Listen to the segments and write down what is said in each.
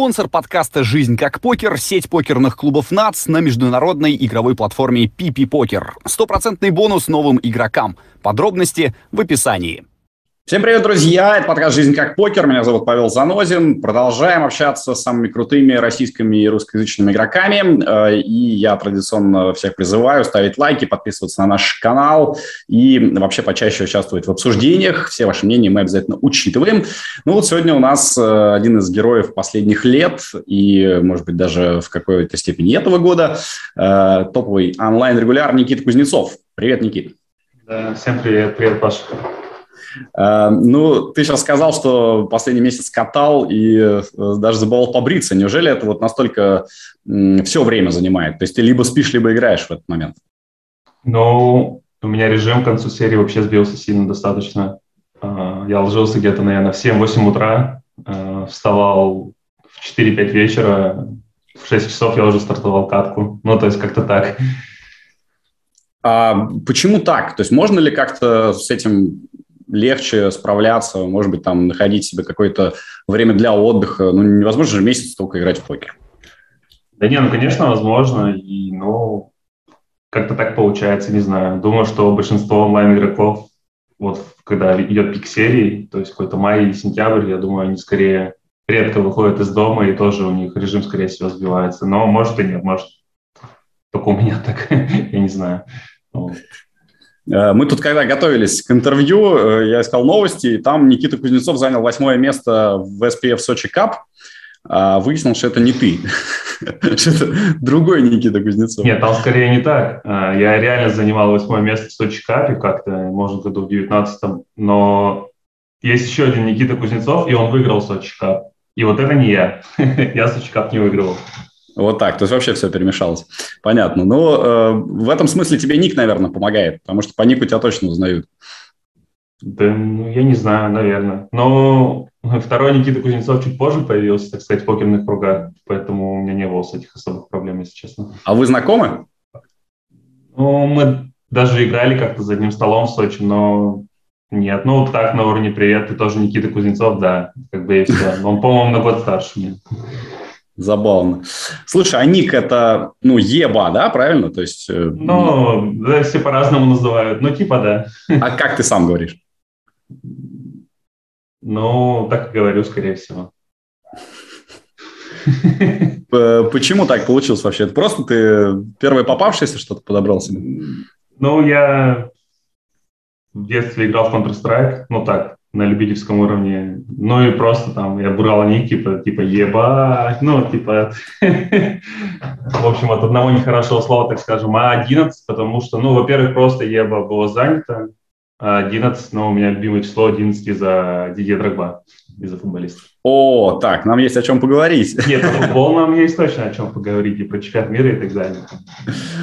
Спонсор подкаста «Жизнь как покер» — сеть покерных клубов НАЦ на международной игровой платформе PP Покер. Стопроцентный бонус новым игрокам. Подробности в описании. Всем привет, друзья! Это подкаст «Жизнь как покер». Меня зовут Павел Занозин. Продолжаем общаться с самыми крутыми российскими и русскоязычными игроками. Э, и я традиционно всех призываю ставить лайки, подписываться на наш канал и вообще почаще участвовать в обсуждениях. Все ваши мнения мы обязательно учитываем. Ну вот сегодня у нас э, один из героев последних лет и, может быть, даже в какой-то степени этого года э, топовый онлайн-регуляр Никита Кузнецов. Привет, Никит. Да, всем привет. Привет, Паша. Э, ну, ты сейчас сказал, что последний месяц катал и э, даже забывал побриться. Неужели это вот настолько все время занимает? То есть ты либо спишь, либо играешь в этот момент? Ну, у меня режим к концу серии вообще сбился сильно достаточно. Э, я ложился где-то, наверное, в 7-8 утра, вставал в 4-5 вечера, в 6 часов я уже стартовал катку. Ну, то есть как-то так. А почему так? То есть можно ли как-то с этим легче справляться, может быть, там находить себе какое-то время для отдыха. Ну, невозможно же месяц только играть в покер. Да не, ну, конечно, возможно. И, ну, как-то так получается, не знаю. Думаю, что большинство онлайн-игроков, вот когда идет пик серии, то есть какой-то май или сентябрь, я думаю, они скорее редко выходят из дома, и тоже у них режим, скорее всего, сбивается. Но может и нет, может только у меня так, я не знаю. Э, мы тут, когда готовились к интервью, э, я искал новости, и там Никита Кузнецов занял восьмое место в SPF Сочи Кап. Выяснил, что это не ты, что это другой Никита Кузнецов. Нет, там скорее не так. А, я реально занимал восьмое место в Сочи Капе как-то, может, году в девятнадцатом, но есть еще один Никита Кузнецов, и он выиграл Сочи Кап. И вот это не я. я Сочи Кап не выиграл. Вот так, то есть вообще все перемешалось. Понятно. Ну, э, в этом смысле тебе ник, наверное, помогает, потому что по нику тебя точно узнают. Да, ну, я не знаю, наверное. Но второй Никита Кузнецов чуть позже появился, так сказать, в покерных кругах, поэтому у меня не было с этих особых проблем, если честно. А вы знакомы? Ну, мы даже играли как-то за одним столом в Сочи, но нет. Ну, вот так на уровне «Привет, ты тоже Никита Кузнецов», да, как бы и все. Он, по-моему, на год старше меня. Забавно. Слушай, а ник это, ну, еба, да, правильно? То есть... Э, ну, да, все по-разному называют, ну, типа, да. А как ты сам говоришь? Ну, так и говорю, скорее всего. Почему так получилось вообще? Это просто ты первый попавшийся что-то подобрал себе? Ну, я в детстве играл в Counter-Strike, ну так, на любительском уровне. Ну и просто там я брал ник, типа, типа ебать, ну, типа, в общем, от одного нехорошего слова, так скажем, а 11, потому что, ну, во-первых, просто еба было занято, а 11, ну, у меня любимое число 11 из-за Дидье Драгба, из-за футболиста. О, так, нам есть о чем поговорить. Нет, про футбол нам есть точно о чем поговорить, и про чемпионат мира и так далее.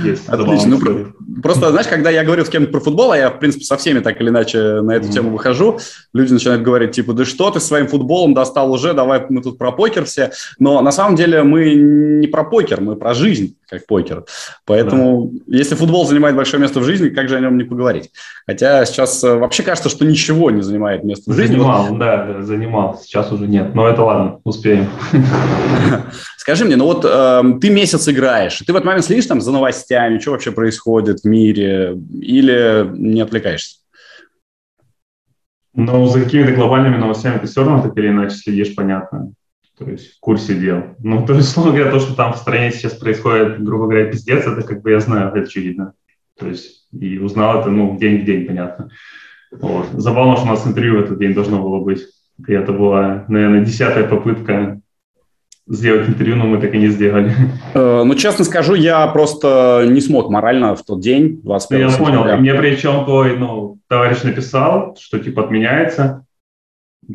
Есть Отлично. Ну, про, просто, знаешь, когда я говорю с кем-то про футбол, а я, в принципе, со всеми так или иначе на эту mm-hmm. тему выхожу, люди начинают говорить, типа, да что ты своим футболом достал уже, давай мы тут про покер все. Но на самом деле мы не про покер, мы про жизнь, как покер. Поэтому, да. если футбол занимает большое место в жизни, как же о нем не поговорить? Хотя сейчас э, вообще кажется, что ничего не занимает место в жизни. Занимал, да, да, занимал. Сейчас уже нет. Но это ладно, успеем. Скажи мне, ну вот э, ты месяц играешь, ты в этот момент следишь там за новостями, что вообще происходит в мире, или не отвлекаешься? Ну, за какими-то глобальными новостями ты все равно так или иначе следишь, понятно. То есть в курсе дел. Ну, то есть, условно говоря, то, что там в стране сейчас происходит, грубо говоря, пиздец, это как бы я знаю, это очевидно. То есть и узнал это, ну, день в день, понятно. Вот. Забавно, что у нас интервью в этот день должно было быть. И это была, наверное, десятая попытка сделать интервью, но мы так и не сделали. Э, ну, честно скажу, я просто не смог морально в тот день, 21 Я понял. Сентября. Мне причем твой ну, товарищ написал, что типа отменяется,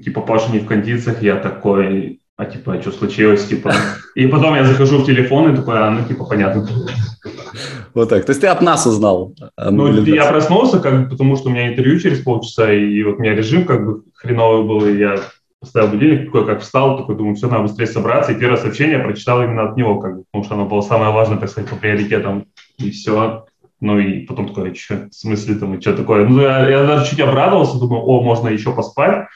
типа Паша не в кондициях, я такой, а типа, а что случилось, типа. И потом я захожу в телефон и такой, а, ну типа, понятно. Вот так. То есть ты от нас узнал? Ну, я проснулся, как, потому что у меня интервью через полчаса, и вот у меня режим как бы хреновый был, и я поставил будильник, такой как встал, такой думаю, все, надо быстрее собраться, и первое сообщение я прочитал именно от него, как бы, потому что оно было самое важное, так сказать, по приоритетам, и все. Ну и потом такое, что, в смысле там, и что такое? Ну, я, я даже чуть обрадовался, думаю, о, можно еще поспать,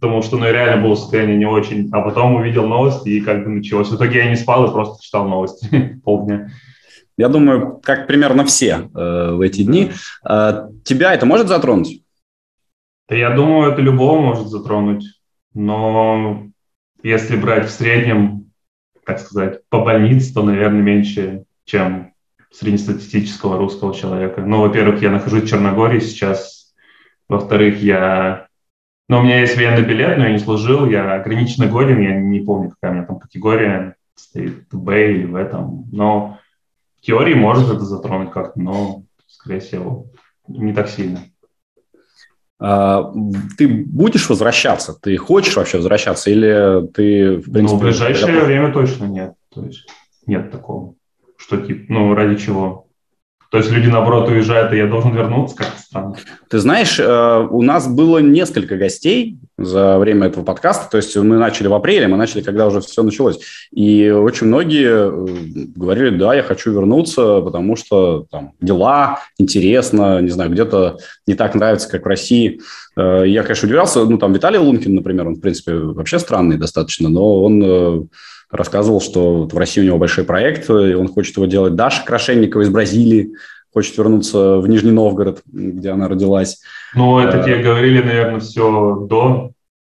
потому что, ну, реально было состояние не очень. А потом увидел новости, и как бы началось. В итоге я не спал и просто читал новости полдня. Я думаю, как примерно все э, в эти дни. Э, тебя это может затронуть? Да я думаю, это любого может затронуть. Но если брать в среднем, так сказать, по больнице, то, наверное, меньше, чем среднестатистического русского человека. Ну, во-первых, я нахожусь в Черногории сейчас. Во-вторых, я... Ну, у меня есть военный билет, но я не служил. Я ограниченно годен. Я не помню, какая у меня там категория стоит, Б или В там. Но теории может это затронуть как-то, но, скорее всего, не так сильно. А, ты будешь возвращаться? Ты хочешь вообще возвращаться? Или ты, в принципе... Ну, в ближайшее готов? время точно нет. То есть нет такого. Что типа, ну, ради чего? То есть люди, наоборот, уезжают, и я должен вернуться, как-то странно. Ты знаешь, э, у нас было несколько гостей за время этого подкаста, то есть мы начали в апреле, мы начали, когда уже все началось, и очень многие э, говорили, да, я хочу вернуться, потому что там дела, интересно, не знаю, где-то не так нравится, как в России. Э, я, конечно, удивлялся, ну, там Виталий Лункин, например, он, в принципе, вообще странный достаточно, но он рассказывал, что в России у него большой проект, и он хочет его делать. Даша Крашенникова из Бразилии хочет вернуться в Нижний Новгород, где она родилась. Ну, это тебе говорили, наверное, все до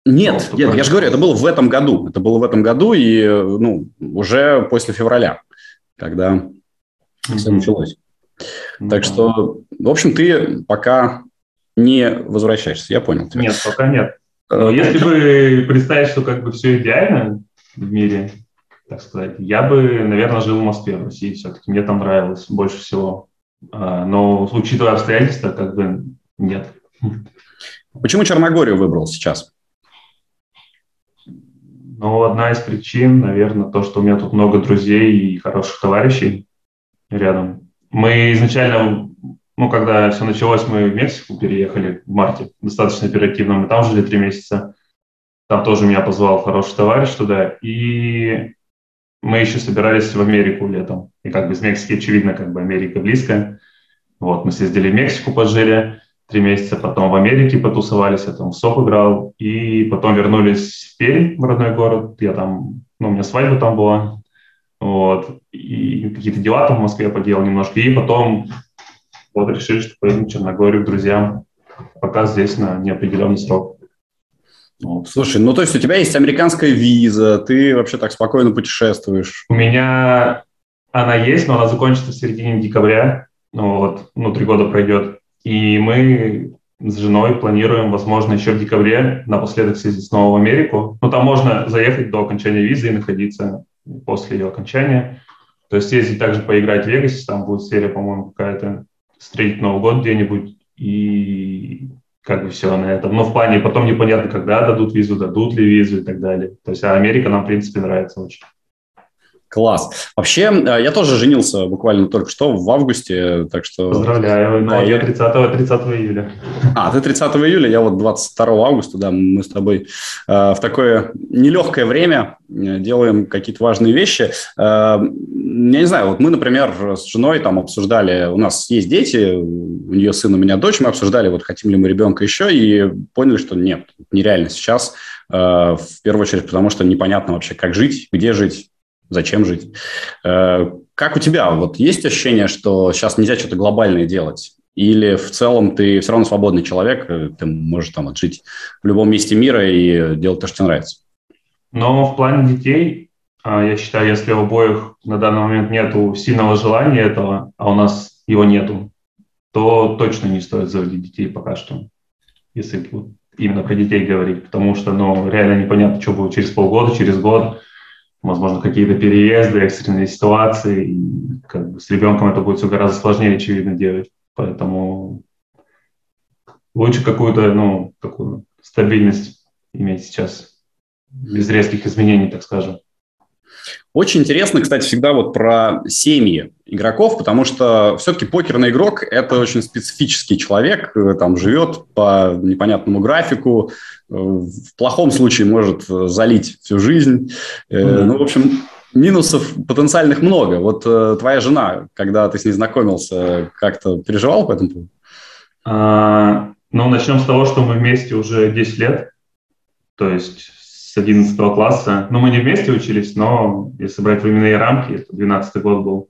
нет, нет, я же говорю, это было в этом году. Это было в этом году и ну, уже после февраля, когда mm-hmm. все началось. Mm-hmm. Так что, в общем, ты пока не возвращаешься, я понял. Тебя. Нет, пока нет. Э, Но если бы представить, что как бы все идеально в мире, так сказать, я бы, наверное, жил в Москве, в России все-таки. Мне там нравилось больше всего. А, но, учитывая обстоятельства, как бы нет. Почему Черногорию выбрал сейчас? Ну, одна из причин, наверное, то, что у меня тут много друзей и хороших товарищей рядом. Мы изначально, ну, когда все началось, мы в Мексику переехали в марте, достаточно оперативно. Мы там жили три месяца. Там тоже меня позвал хороший товарищ туда. И мы еще собирались в Америку летом. И как бы с Мексики, очевидно, как бы Америка близко. Вот, мы съездили в Мексику, пожили три месяца, потом в Америке потусовались, я там в СОП играл, и потом вернулись в Пермь, в родной город. Я там, ну, у меня свадьба там была, вот, и какие-то дела там в Москве поделал немножко, и потом вот решили, что поедем в Черногорию к друзьям, пока здесь на неопределенный срок. Слушай, ну то есть у тебя есть американская виза, ты вообще так спокойно путешествуешь? У меня она есть, но она закончится в середине декабря, ну вот, ну три года пройдет. И мы с женой планируем, возможно, еще в декабре напоследок съездить снова в Америку. Ну там можно заехать до окончания визы и находиться после ее окончания. То есть ездить также поиграть в Вегасе, там будет серия, по-моему, какая-то, встретить Новый год где-нибудь и как бы все на этом. Но в плане потом непонятно, когда дадут визу, дадут ли визу и так далее. То есть а Америка нам, в принципе, нравится очень. Класс. Вообще, э, я тоже женился буквально только что в августе, так что... Поздравляю. Ну, да, я 30, 30 июля. А, ты 30 июля, я вот 22 августа, да, мы с тобой э, в такое нелегкое время э, делаем какие-то важные вещи. Э, я не знаю, вот мы, например, с женой там обсуждали, у нас есть дети, у нее сын, у меня дочь, мы обсуждали, вот хотим ли мы ребенка еще, и поняли, что нет, нереально сейчас, э, в первую очередь, потому что непонятно вообще, как жить, где жить, зачем жить. Э, как у тебя? Вот есть ощущение, что сейчас нельзя что-то глобальное делать? Или в целом ты все равно свободный человек, э, ты можешь там жить в любом месте мира и делать то, что тебе нравится? Но в плане детей, а, я считаю, если у обоих на данный момент нет сильного желания этого, а у нас его нету, то точно не стоит заводить детей пока что, если именно про детей говорить, потому что ну, реально непонятно, что будет через полгода, через год, возможно, какие-то переезды, экстренные ситуации. И как бы с ребенком это будет все гораздо сложнее, очевидно, делать. Поэтому лучше какую-то, ну, такую стабильность иметь сейчас, без резких изменений, так скажем. Очень интересно, кстати, всегда вот про семьи игроков, потому что все-таки покерный игрок – это очень специфический человек, э, там живет по непонятному графику, э, в плохом случае может залить всю жизнь. Mm-hmm. Ну, в общем, минусов потенциальных много. Вот твоя жена, когда ты с ней знакомился, как-то переживал по этому поводу? А, ну, начнем с того, что мы вместе уже 10 лет. То есть 11 класса, ну, мы не вместе учились, но если брать временные рамки, это 12 год был,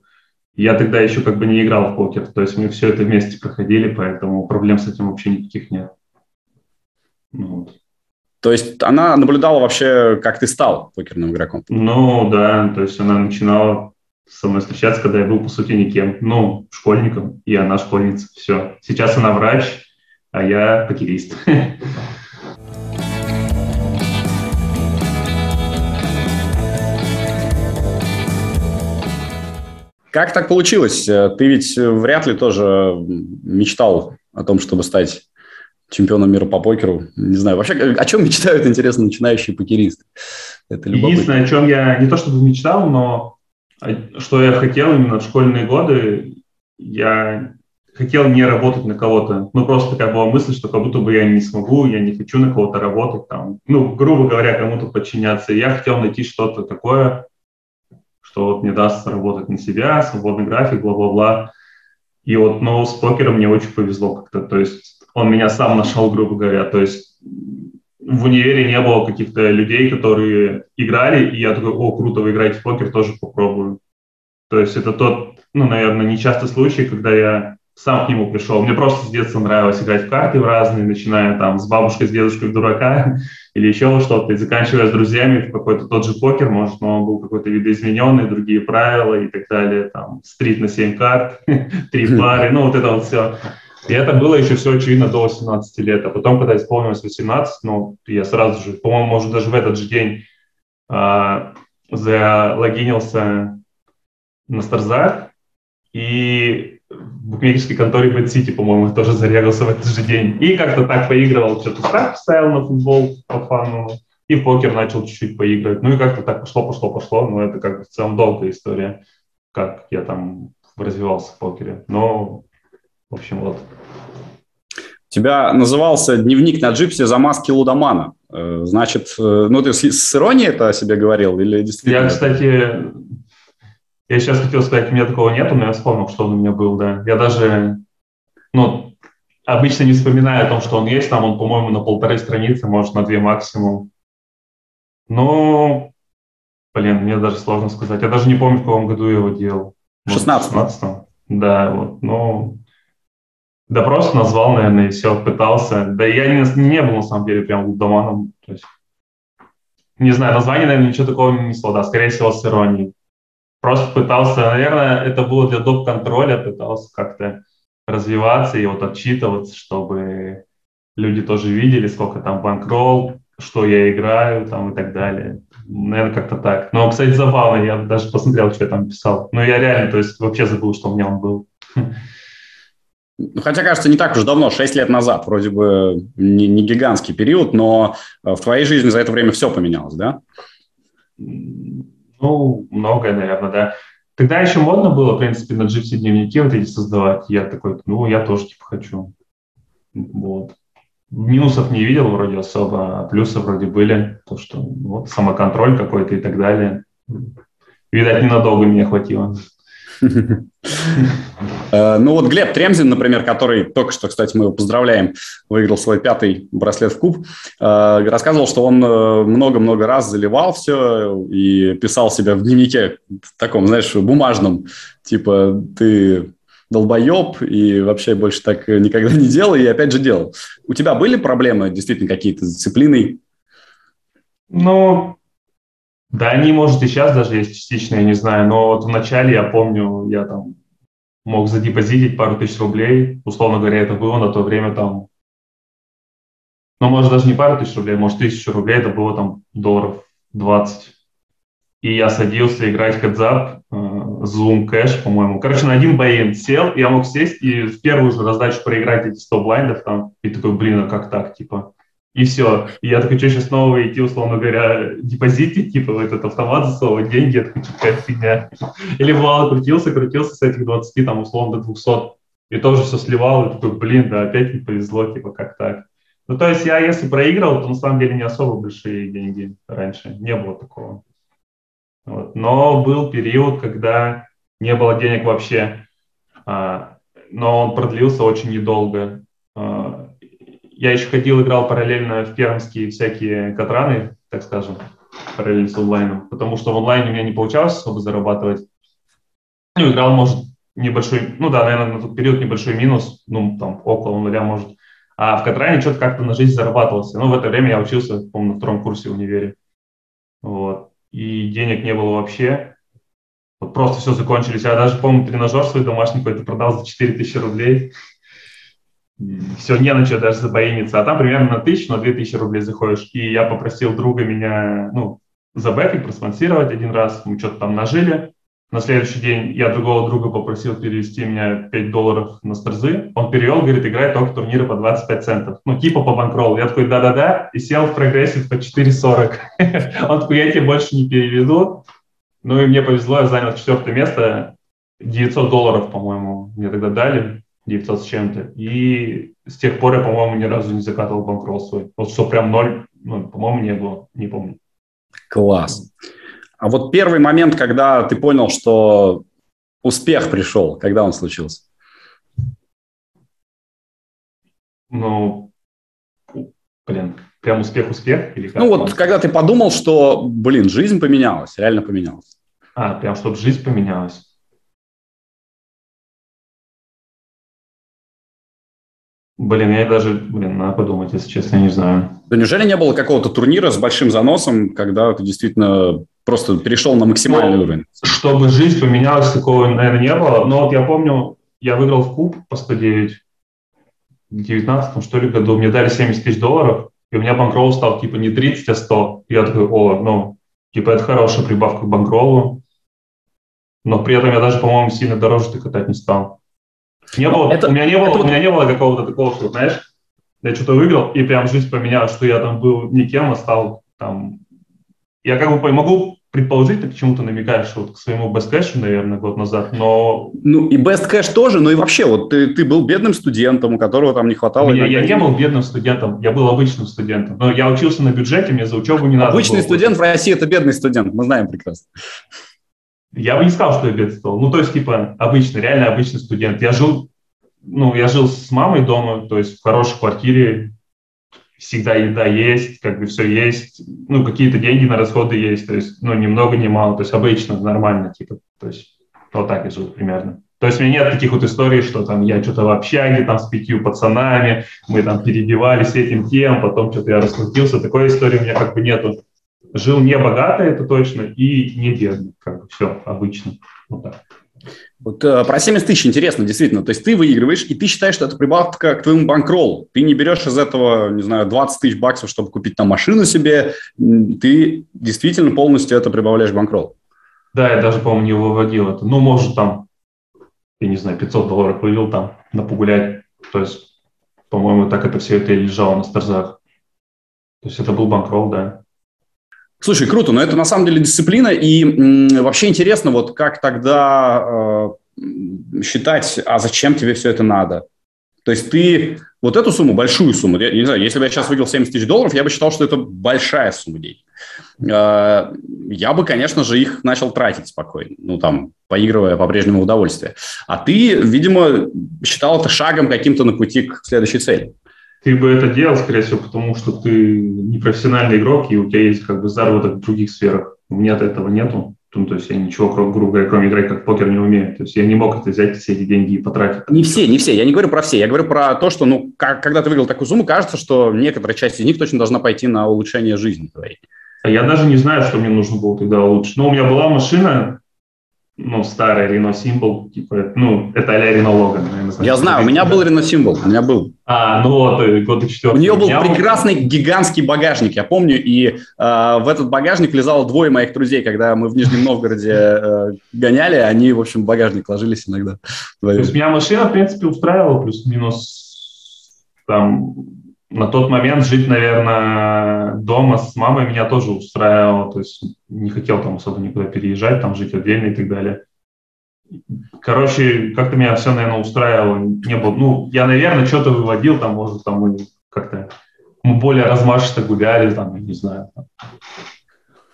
я тогда еще как бы не играл в покер, то есть мы все это вместе проходили, поэтому проблем с этим вообще никаких нет. Ну, вот. То есть она наблюдала вообще, как ты стал покерным игроком? Ну, да, то есть она начинала со мной встречаться, когда я был, по сути, никем. Ну, школьником, и она школьница. Все. Сейчас она врач, а я покерист. Как так получилось? Ты ведь вряд ли тоже мечтал о том, чтобы стать чемпионом мира по покеру. Не знаю, вообще, о чем мечтают, интересно, начинающие покеристы? Это Единственное, о чем я не то чтобы мечтал, но что я хотел именно в школьные годы, я хотел не работать на кого-то. Ну, просто такая была мысль, что как будто бы я не смогу, я не хочу на кого-то работать, там, ну, грубо говоря, кому-то подчиняться. Я хотел найти что-то такое, что вот мне даст работать на себя, свободный график, бла-бла-бла. И вот, но с покером мне очень повезло как-то. То есть он меня сам нашел, грубо говоря. То есть в универе не было каких-то людей, которые играли, и я такой, о, круто, вы играете в покер, тоже попробую. То есть это тот, ну, наверное, нечастый случай, когда я сам к нему пришел. Мне просто с детства нравилось играть в карты в разные, начиная там с бабушкой, с дедушкой в дурака или еще что-то, и заканчивая с друзьями в какой-то тот же покер, может, но он был какой-то видоизмененный, другие правила и так далее, там, стрит на 7 карт, три пары, ну, вот это вот все. И это было еще все очевидно до 18 лет. А потом, когда исполнилось 18, ну, я сразу же, по-моему, может, даже в этот же день э, залогинился на Старзак, и в букмекерской конторе Bad City, по-моему, тоже зарегался в этот же день. И как-то так поигрывал, что-то ставь ставил на футбол по фану, и в покер начал чуть-чуть поигрывать. Ну и как-то так пошло, пошло, пошло. Но это как бы в целом долгая история, как я там развивался в покере. Но в общем, вот. У тебя назывался дневник на джипсе за маски лудомана. Э, значит, э, ну ты с, с иронией это о себе говорил или действительно? Я, кстати, я сейчас хотел сказать, у меня такого нету, но я вспомнил, что он у меня был, да. Я даже, ну, обычно не вспоминаю о том, что он есть, там он, по-моему, на полторы страницы, может, на две максимум. Но, блин, мне даже сложно сказать. Я даже не помню, в каком году я его делал. В 16 Да, вот, ну, да просто назвал, наверное, и все, пытался. Да я не, не был, на самом деле, прям лудоманом. То есть, не знаю, название, наверное, ничего такого не несло, да, скорее всего, с иронией. Просто пытался, наверное, это было для доп-контроля, пытался как-то развиваться и вот отчитываться, чтобы люди тоже видели, сколько там банкролл, что я играю там и так далее. Наверное, как-то так. Но, кстати, забавно, я даже посмотрел, что я там писал. Но я реально, то есть, вообще забыл, что у меня он был. Ну, хотя, кажется, не так уж давно, 6 лет назад, вроде бы не, не гигантский период, но э, в твоей жизни за это время все поменялось, да? Ну, многое, наверное, да. Тогда еще модно было, в принципе, на Gypsy дневники вот эти создавать. Я такой, ну, я тоже типа хочу. Вот. Минусов не видел вроде особо, а плюсы вроде были. То, что вот самоконтроль какой-то и так далее. Видать, ненадолго меня хватило. Э, ну вот Глеб Тремзин, например, который только что, кстати, мы его поздравляем, выиграл свой пятый браслет в куб, э, рассказывал, что он э, много-много раз заливал все и писал себя в дневнике таком, знаешь, бумажном, типа ты долбоеб и вообще больше так никогда не делал, и опять же делал. У тебя были проблемы действительно какие-то с дисциплиной? Ну, да, они, может, и сейчас даже есть частично, я не знаю, но вот в начале, я помню, я там мог задепозитить пару тысяч рублей, условно говоря, это было на то время там, ну, может, даже не пару тысяч рублей, может, тысячу рублей, это было там долларов 20. И я садился играть хедзап, э, Zoom Cash, по-моему. Короче, на один бейн сел, я мог сесть и в первую же раздачу проиграть эти 100 блайндов там. И такой, блин, а как так, типа? И все. И я такой, что сейчас снова идти, условно говоря, депозитить, типа в этот автомат засовывать деньги, это какая-то фигня. Или бывало, крутился, крутился с этих 20, там, условно, до 200, и тоже все сливал, и такой, блин, да, опять не повезло, типа, как так. Ну, то есть я, если проиграл, то на самом деле не особо большие деньги раньше, не было такого. Вот. Но был период, когда не было денег вообще, а, но он продлился очень недолго. Я еще ходил, играл параллельно в пермские всякие катраны, так скажем, параллельно с онлайном, потому что в онлайне у меня не получалось особо зарабатывать. Ну, играл, может, небольшой, ну да, наверное, на тот период небольшой минус, ну, там, около нуля, может. А в Катране что-то как-то на жизнь зарабатывался. Ну, в это время я учился, помню, на втором курсе в универе. Вот. И денег не было вообще. Вот просто все закончились. Я даже, помню, тренажер свой домашний какой-то продал за 4000 рублей. Все, не на что даже забоиниться. А там примерно на тысячу, на 2000 рублей заходишь. И я попросил друга меня, ну, забэкать, проспонсировать один раз. Мы что-то там нажили. На следующий день я другого друга попросил перевести меня 5 долларов на старзы. Он перевел, говорит, играй только турниры по 25 центов. Ну, типа по банкроллу. Я такой, да-да-да, и сел в прогрессив по 4.40. Он такой, я тебе больше не переведу. Ну и мне повезло, я занял четвертое место. 900 долларов, по-моему, мне тогда дали. 900 с чем-то. И с тех пор я, по-моему, ни разу не закатывал банкролл свой. Вот что прям ноль, ну, по-моему, не было, не помню. Класс. А вот первый момент, когда ты понял, что успех пришел, когда он случился? Ну, блин, прям успех-успех? Или как ну вот, когда ты подумал, что, блин, жизнь поменялась, реально поменялась. А, прям, чтобы жизнь поменялась. Блин, я даже, блин, надо подумать, если честно, я не знаю. Да неужели не было какого-то турнира с большим заносом, когда ты действительно просто перешел на максимальный ну, уровень? Чтобы жизнь поменялась, такого, наверное, не было. Но вот я помню, я выиграл в куб по 109 в 19 что ли году. Мне дали 70 тысяч долларов, и у меня банкролл стал типа не 30, а 100. И я такой, о, ну, типа это хорошая прибавка к банкроллу. Но при этом я даже, по-моему, сильно дороже ты катать не стал. Не было, это, у, меня не было, это... у меня не было какого-то такого, что, знаешь, я что-то выиграл, и прям жизнь поменялась, что я там был никем, а стал там... Я как бы могу предположить, ты к чему-то намекаешь, вот к своему Best Cash, наверное, год назад, но... Ну, и Best Cash тоже, но и вообще, вот ты, ты был бедным студентом, у которого там не хватало... Я, я не был бедным студентом, я был обычным студентом, но я учился на бюджете, мне за учебу не надо Обычный было. студент в России – это бедный студент, мы знаем прекрасно. Я бы не сказал, что я бедствовал. Ну, то есть, типа, обычный, реально обычный студент. Я жил, ну, я жил с мамой дома, то есть в хорошей квартире, всегда еда есть, как бы все есть, ну, какие-то деньги на расходы есть, то есть, ну, ни много, ни мало, то есть обычно, нормально, типа, то есть вот так я жил примерно. То есть у меня нет таких вот историй, что там я что-то в общаге там с пятью пацанами, мы там перебивались этим тем, потом что-то я раскрутился, такой истории у меня как бы нету жил не богато, это точно, и не бедно, как бы все обычно. Вот так. Вот э, про 70 тысяч интересно, действительно. То есть ты выигрываешь, и ты считаешь, что это прибавка к твоему банкроллу. Ты не берешь из этого, не знаю, 20 тысяч баксов, чтобы купить там машину себе. Ты действительно полностью это прибавляешь в банкролл. Да, я даже, по-моему, не выводил это. Ну, может, там, я не знаю, 500 долларов вывел там на погулять. То есть, по-моему, так это все это и лежало на старзах. То есть это был банкролл, да. Слушай, круто, но это на самом деле дисциплина, и м, вообще интересно, вот как тогда э, считать, а зачем тебе все это надо? То есть ты вот эту сумму, большую сумму, я не знаю, если бы я сейчас выиграл 70 тысяч долларов, я бы считал, что это большая сумма денег. Э, я бы, конечно же, их начал тратить спокойно, ну там, поигрывая по-прежнему удовольствие. А ты, видимо, считал это шагом каким-то на пути к следующей цели ты бы это делал, скорее всего, потому что ты не профессиональный игрок, и у тебя есть как бы заработок в других сферах. У меня этого нету. Ну, то есть я ничего, грубо говоря, кроме играть как покер не умею. То есть я не мог это взять, все эти деньги и потратить. Не все, не все. Я не говорю про все. Я говорю про то, что, ну, как, когда ты выиграл такую сумму, кажется, что некоторая часть из них точно должна пойти на улучшение жизни твоей. А я даже не знаю, что мне нужно было тогда улучшить. Но у меня была машина, ну, старый Renault Symbol, типа, ну, это а-ля Renault Logan. Наверное, я знаю, у меня был Renault Symbol, у меня был. А, ну вот, э, года четвертый. У нее был прекрасный был... гигантский багажник, я помню, и э, в этот багажник влезало двое моих друзей, когда мы в Нижнем Новгороде э, гоняли, они, в общем, в багажник ложились иногда. То есть меня машина, в принципе, устраивала, плюс-минус там на тот момент жить, наверное, дома с мамой меня тоже устраивало, то есть не хотел там особо никуда переезжать, там жить отдельно и так далее. Короче, как-то меня все, наверное, устраивало. Не было, ну, я, наверное, что-то выводил, там, может, там мы как-то мы более размашисто гуляли, там, не знаю.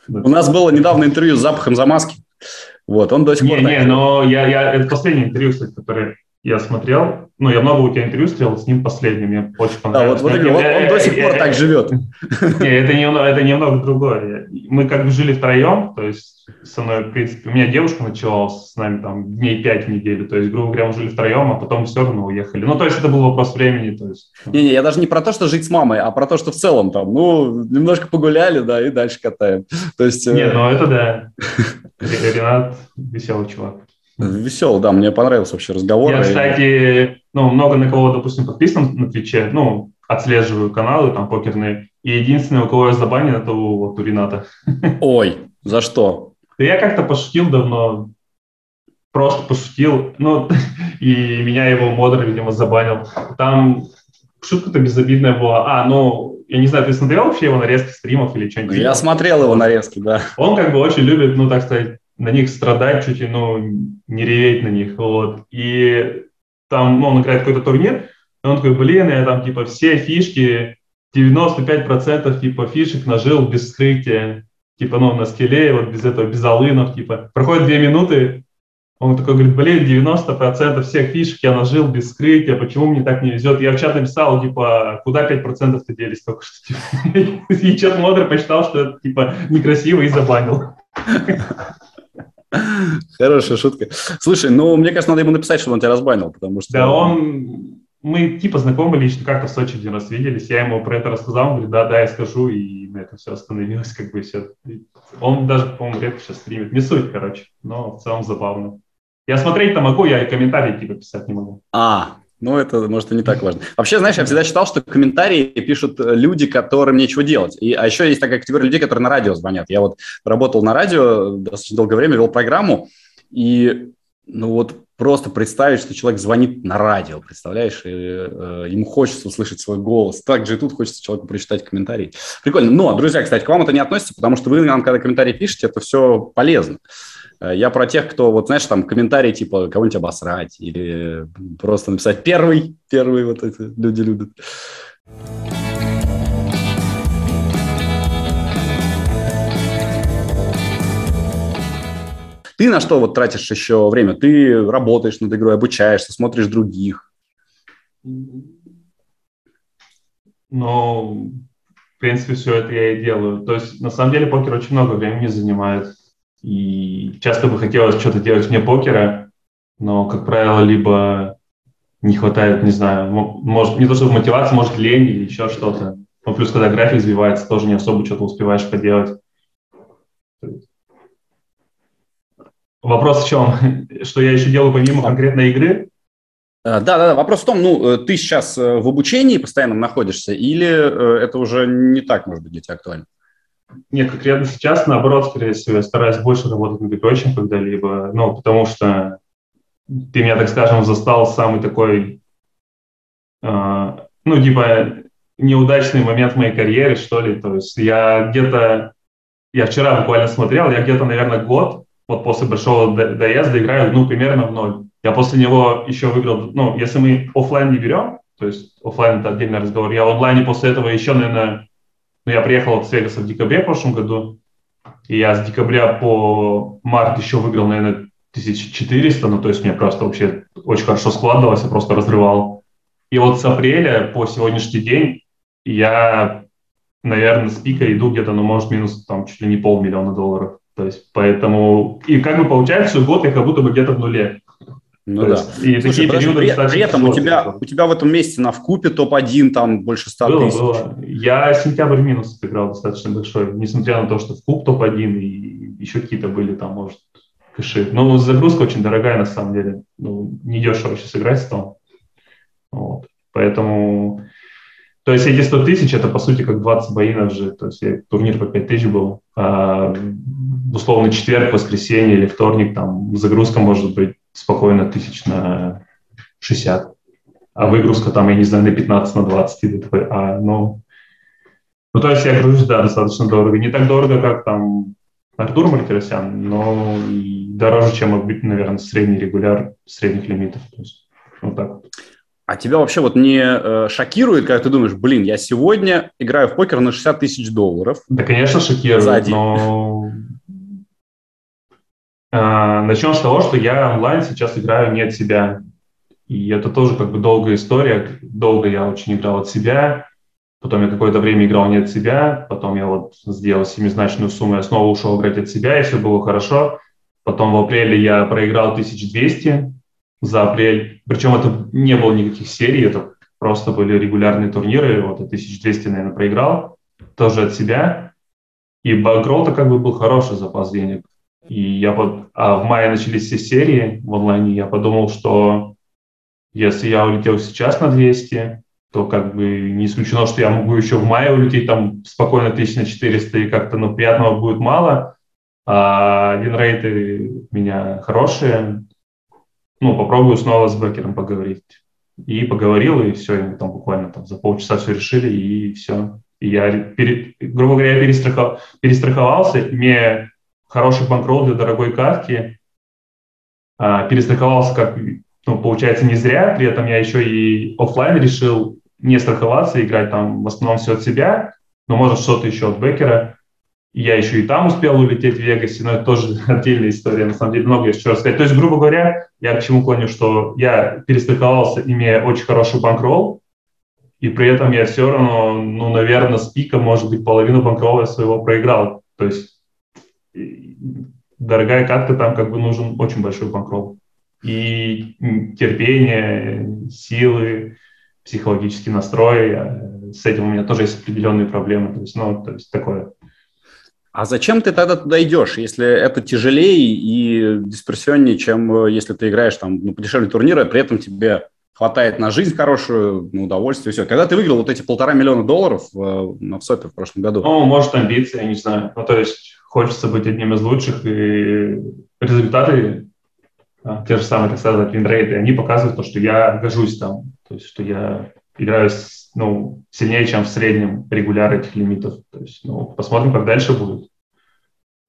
У нас было недавно интервью с запахом замазки. Вот, он до сих пор... Не, не, но я, я, это последнее интервью, кстати, которое я смотрел, ну, я много у тебя интервью смотрел, с ним последним, мне очень понравилось. Да, вот, вот, он, он до сих пор так живет. Не, это, не, это немного другое. Мы как бы жили втроем, то есть со мной, в принципе, у меня девушка начала с нами там дней пять в неделю, то есть, грубо говоря, мы жили втроем, а потом все равно уехали. Ну, то есть это был вопрос времени, то есть. Не-не, я даже не про то, что жить с мамой, а про то, что в целом там, ну, немножко погуляли, да, и дальше катаем. То есть... Нет, ну это да. Ренат веселый чувак. Веселый, да, мне понравился вообще разговор. Я, кстати, ну, много на кого, допустим, подписан на Твиче, ну, отслеживаю каналы там покерные, и единственное, у кого я забанен, это у, вот, у Рената. Ой, за что? Да я как-то пошутил давно, просто пошутил, ну, и меня его модер, видимо, забанил. Там шутка-то безобидная была. А, ну, я не знаю, ты смотрел вообще его нарезки стримов или что-нибудь? Я смотрел его нарезки, да. Он как бы очень любит, ну, так сказать, на них страдать чуть ли, ну, не реветь на них, вот. И там, ну, он играет какой-то турнир, и он такой, блин, я там, типа, все фишки, 95% типа фишек нажил без скрытия, типа, ну, на скеле, вот без этого, без алынов, типа. Проходит две минуты, он такой говорит, блин, 90% всех фишек я нажил без скрытия, почему мне так не везет? Я в чат написал, типа, куда 5%-то делись только что? И чат модер посчитал, что это, типа, некрасиво и забанил. Хорошая шутка. Слушай, ну, мне кажется, надо ему написать, чтобы он тебя разбанил, потому что... Да, он... Мы типа знакомы лично, как-то в Сочи один раз виделись, я ему про это рассказал, он говорит, да, да, я скажу, и на этом все остановилось, как бы все. Он даже, по-моему, редко сейчас стримит. Не суть, короче, но в целом забавно. Я смотреть-то могу, я и комментарии типа писать не могу. А, ну, это, может, и не так важно. Вообще, знаешь, я всегда считал, что комментарии пишут э, люди, которым нечего делать. И, а еще есть такая категория людей, которые на радио звонят. Я вот работал на радио достаточно долгое время, вел программу, и ну вот просто представить, что человек звонит на радио, представляешь, и, э, ему хочется услышать свой голос. Также и тут хочется человеку прочитать комментарий. Прикольно. Но, друзья, кстати, к вам это не относится, потому что вы нам, когда комментарии пишете, это все полезно. Э, я про тех, кто, вот знаешь, там комментарии типа кого-нибудь обосрать или просто написать первый, первый вот это люди любят. Ты на что вот тратишь еще время? Ты работаешь над игрой, обучаешься, смотришь других? Ну, в принципе, все это я и делаю. То есть, на самом деле, покер очень много времени занимает. И часто бы хотелось что-то делать вне покера, но, как правило, либо не хватает, не знаю, может, не то чтобы мотивация, может, лень или еще что-то. Ну, плюс, когда график сбивается, тоже не особо что-то успеваешь поделать. Вопрос в чем? Что я еще делаю помимо конкретной игры? Да, да, да. Вопрос в том, ну, э, ты сейчас э, в обучении постоянно находишься, или э, это уже не так, может быть, для тебя актуально? Нет, конкретно сейчас, наоборот, скорее всего, я стараюсь больше работать над игрой, когда-либо. Ну, потому что ты меня, так скажем, застал самый такой, э, ну, типа, неудачный момент в моей карьере, что ли. То есть я где-то, я вчера буквально смотрел, я где-то, наверное, год, вот после большого доезда играю, ну, примерно в ноль. Я после него еще выиграл, ну, если мы офлайн не берем, то есть офлайн это отдельный разговор, я в онлайне после этого еще, наверное, ну, я приехал от Вегаса в декабре в прошлом году, и я с декабря по март еще выиграл, наверное, 1400, ну, то есть мне просто вообще очень хорошо складывалось, я просто разрывал. И вот с апреля по сегодняшний день я, наверное, с пика иду где-то, ну, может, минус там чуть ли не полмиллиона долларов. То есть поэтому... И как бы получается, год я как будто бы где-то в нуле. Ну То да. Есть, и Слушай, такие периоды, при, кстати, при этом у тебя, у тебя в этом месяце на вкупе топ-1 там больше 100 было, тысяч. Было. Я сентябрь минус сыграл достаточно большой, несмотря на то, что вкуп топ-1 и еще какие-то были там, может, кэши. Но загрузка очень дорогая на самом деле. Ну, не дешево сейчас играть стал. Вот. Поэтому... То есть эти 100 тысяч, это по сути как 20 боинов же. То есть турнир по 5 тысяч был. А, условно четверг, воскресенье или вторник, там загрузка может быть спокойно тысяч на 60. А выгрузка там, я не знаю, на 15, на 20, и ты такой, а, ну... Ну, то есть я гружусь, да, достаточно дорого. Не так дорого, как там Артур Мартиросян, но и дороже, чем, наверное, средний регуляр средних лимитов. То есть вот так вот. А тебя вообще вот не э, шокирует, когда ты думаешь, блин, я сегодня играю в покер на 60 тысяч долларов? Да, конечно, шокирует, за один. но начнем с того, что я онлайн сейчас играю не от себя. И это тоже как бы долгая история. Долго я очень играл от себя, потом я какое-то время играл не от себя, потом я вот сделал семизначную сумму, я снова ушел играть от себя, и все было хорошо. Потом в апреле я проиграл 1200 за апрель. Причем это не было никаких серий, это просто были регулярные турниры. Вот я 1200, наверное, проиграл, тоже от себя. И Багрол-то как бы был хороший запас денег. И я под... А в мае начались все серии в онлайне. Я подумал, что если я улетел сейчас на 200, то как бы не исключено, что я могу еще в мае улететь там спокойно 1400 и как-то, ну, приятного будет мало. А винрейты у меня хорошие. Ну, попробую снова с Бекером поговорить. И поговорил, и все, и там буквально там за полчаса все решили, и все. И я, пере, грубо говоря, перестрахов, перестраховался, имея хороший банкролл для дорогой картки, а, перестраховался как, ну, получается, не зря, при этом я еще и офлайн решил не страховаться, играть там в основном все от себя, но может что-то еще от Бекера. Я еще и там успел улететь в Вегасе, но это тоже отдельная история. На самом деле много еще рассказать. То есть, грубо говоря, я к чему клоню, что я перестраховался, имея очень хороший банкролл, и при этом я все равно, ну, наверное, с пика, может быть, половину банкролла своего проиграл. То есть дорогая катка, там как бы нужен очень большой банкролл. И терпение, силы, психологический настрой. Э, с этим у меня тоже есть определенные проблемы. То есть, ну, то есть такое. А зачем ты тогда туда идешь, если это тяжелее и дисперсионнее, чем э, если ты играешь там ну, подешевле турнира, при этом тебе хватает на жизнь хорошую, на удовольствие, все. Когда ты выиграл вот эти полтора миллиона долларов в, на СОПе в прошлом году? Ну, может, амбиции, я не знаю. Ну, то есть хочется быть одним из лучших, и результаты, а, те же самые, так сказать, винрейты, они показывают то, что я гожусь там, то есть что я играю ну, сильнее, чем в среднем регуляр этих лимитов. То есть, ну, посмотрим, как дальше будет.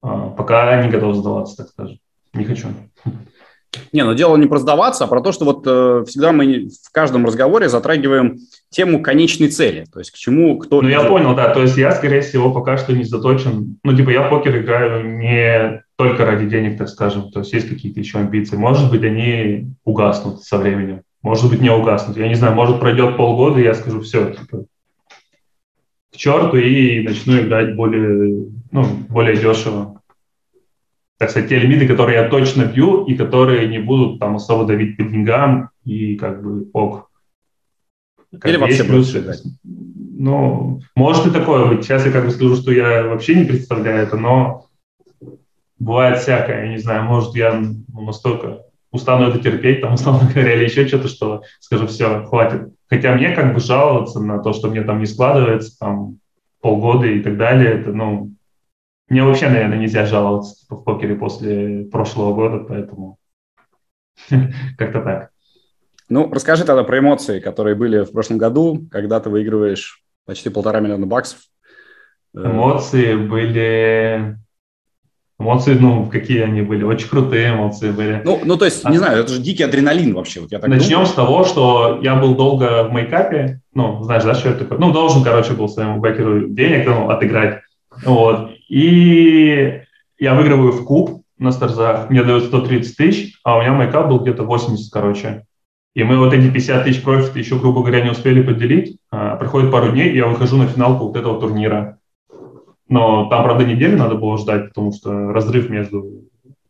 А, пока не готов сдаваться, так скажем. Не хочу. Не, но дело не про сдаваться, а про то, что вот э, всегда мы в каждом разговоре затрагиваем тему конечной цели, то есть к чему кто... Ну, я понял, да, то есть я, скорее всего, пока что не заточен, ну, типа я в покер играю не только ради денег, так скажем, то есть есть какие-то еще амбиции, может быть, они угаснут со временем, может быть, не угаснут, я не знаю, может, пройдет полгода, и я скажу, все, типа, к черту, и начну играть более, ну, более дешево так сказать, те лимиты, которые я точно бью и которые не будут там особо давить по деньгам и как бы ок. Как Или вообще плюс, играть. Ну, может и такое быть. Сейчас я как бы скажу, что я вообще не представляю это, но бывает всякое. Я не знаю, может я ну, настолько устану это терпеть, там, условно говоря, или еще что-то, что скажу, все, хватит. Хотя мне как бы жаловаться на то, что мне там не складывается, там, полгода и так далее, это, ну, мне вообще, наверное, нельзя жаловаться типа, в покере после прошлого года, поэтому как-то так. Ну, расскажи тогда про эмоции, которые были в прошлом году, когда ты выигрываешь почти полтора миллиона баксов. Э, эмоции были... Эмоции, ну, какие они были? Очень крутые эмоции были. Ну, ну то есть, а... не знаю, это же дикий адреналин вообще. Вот я так Начнем думаю. с того, что я был долго в мейкапе. Ну, знаешь, да, что это такое? Ну, должен, короче, был своему бэкеру денег ну, отыграть. Вот. И я выигрываю в куб на старзах, мне дают 130 тысяч, а у меня майкап был где-то 80, короче. И мы вот эти 50 тысяч профита еще, грубо говоря, не успели поделить. А, проходит пару дней, и я выхожу на финалку вот этого турнира. Но там, правда, неделю надо было ждать, потому что разрыв между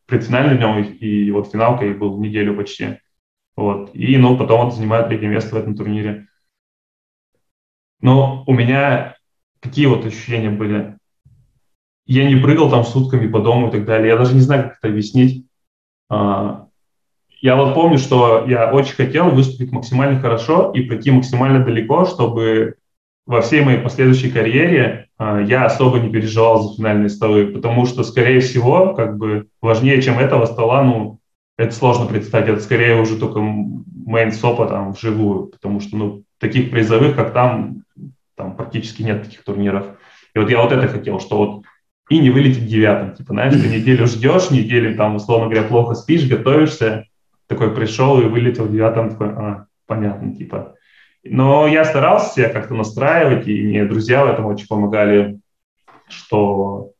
предфинальным днем и, и вот финалкой был неделю почти. Вот. И, ну, потом он занимает третье место в этом турнире. Но у меня какие вот ощущения были? Я не прыгал там сутками по дому и так далее. Я даже не знаю, как это объяснить. А, я вот помню, что я очень хотел выступить максимально хорошо и пройти максимально далеко, чтобы во всей моей последующей карьере а, я особо не переживал за финальные столы, потому что, скорее всего, как бы важнее, чем этого стола, ну, это сложно представить, это скорее уже только мейн сопа там вживую, потому что, ну, таких призовых, как там, там практически нет таких турниров. И вот я вот это хотел, что вот и не вылететь девятым. Типа, знаешь, ты неделю ждешь, неделю там, условно говоря, плохо спишь, готовишься, такой пришел и вылетел девятым, такой, а, понятно, типа. Но я старался себя как-то настраивать, и мне друзья в этом очень помогали, что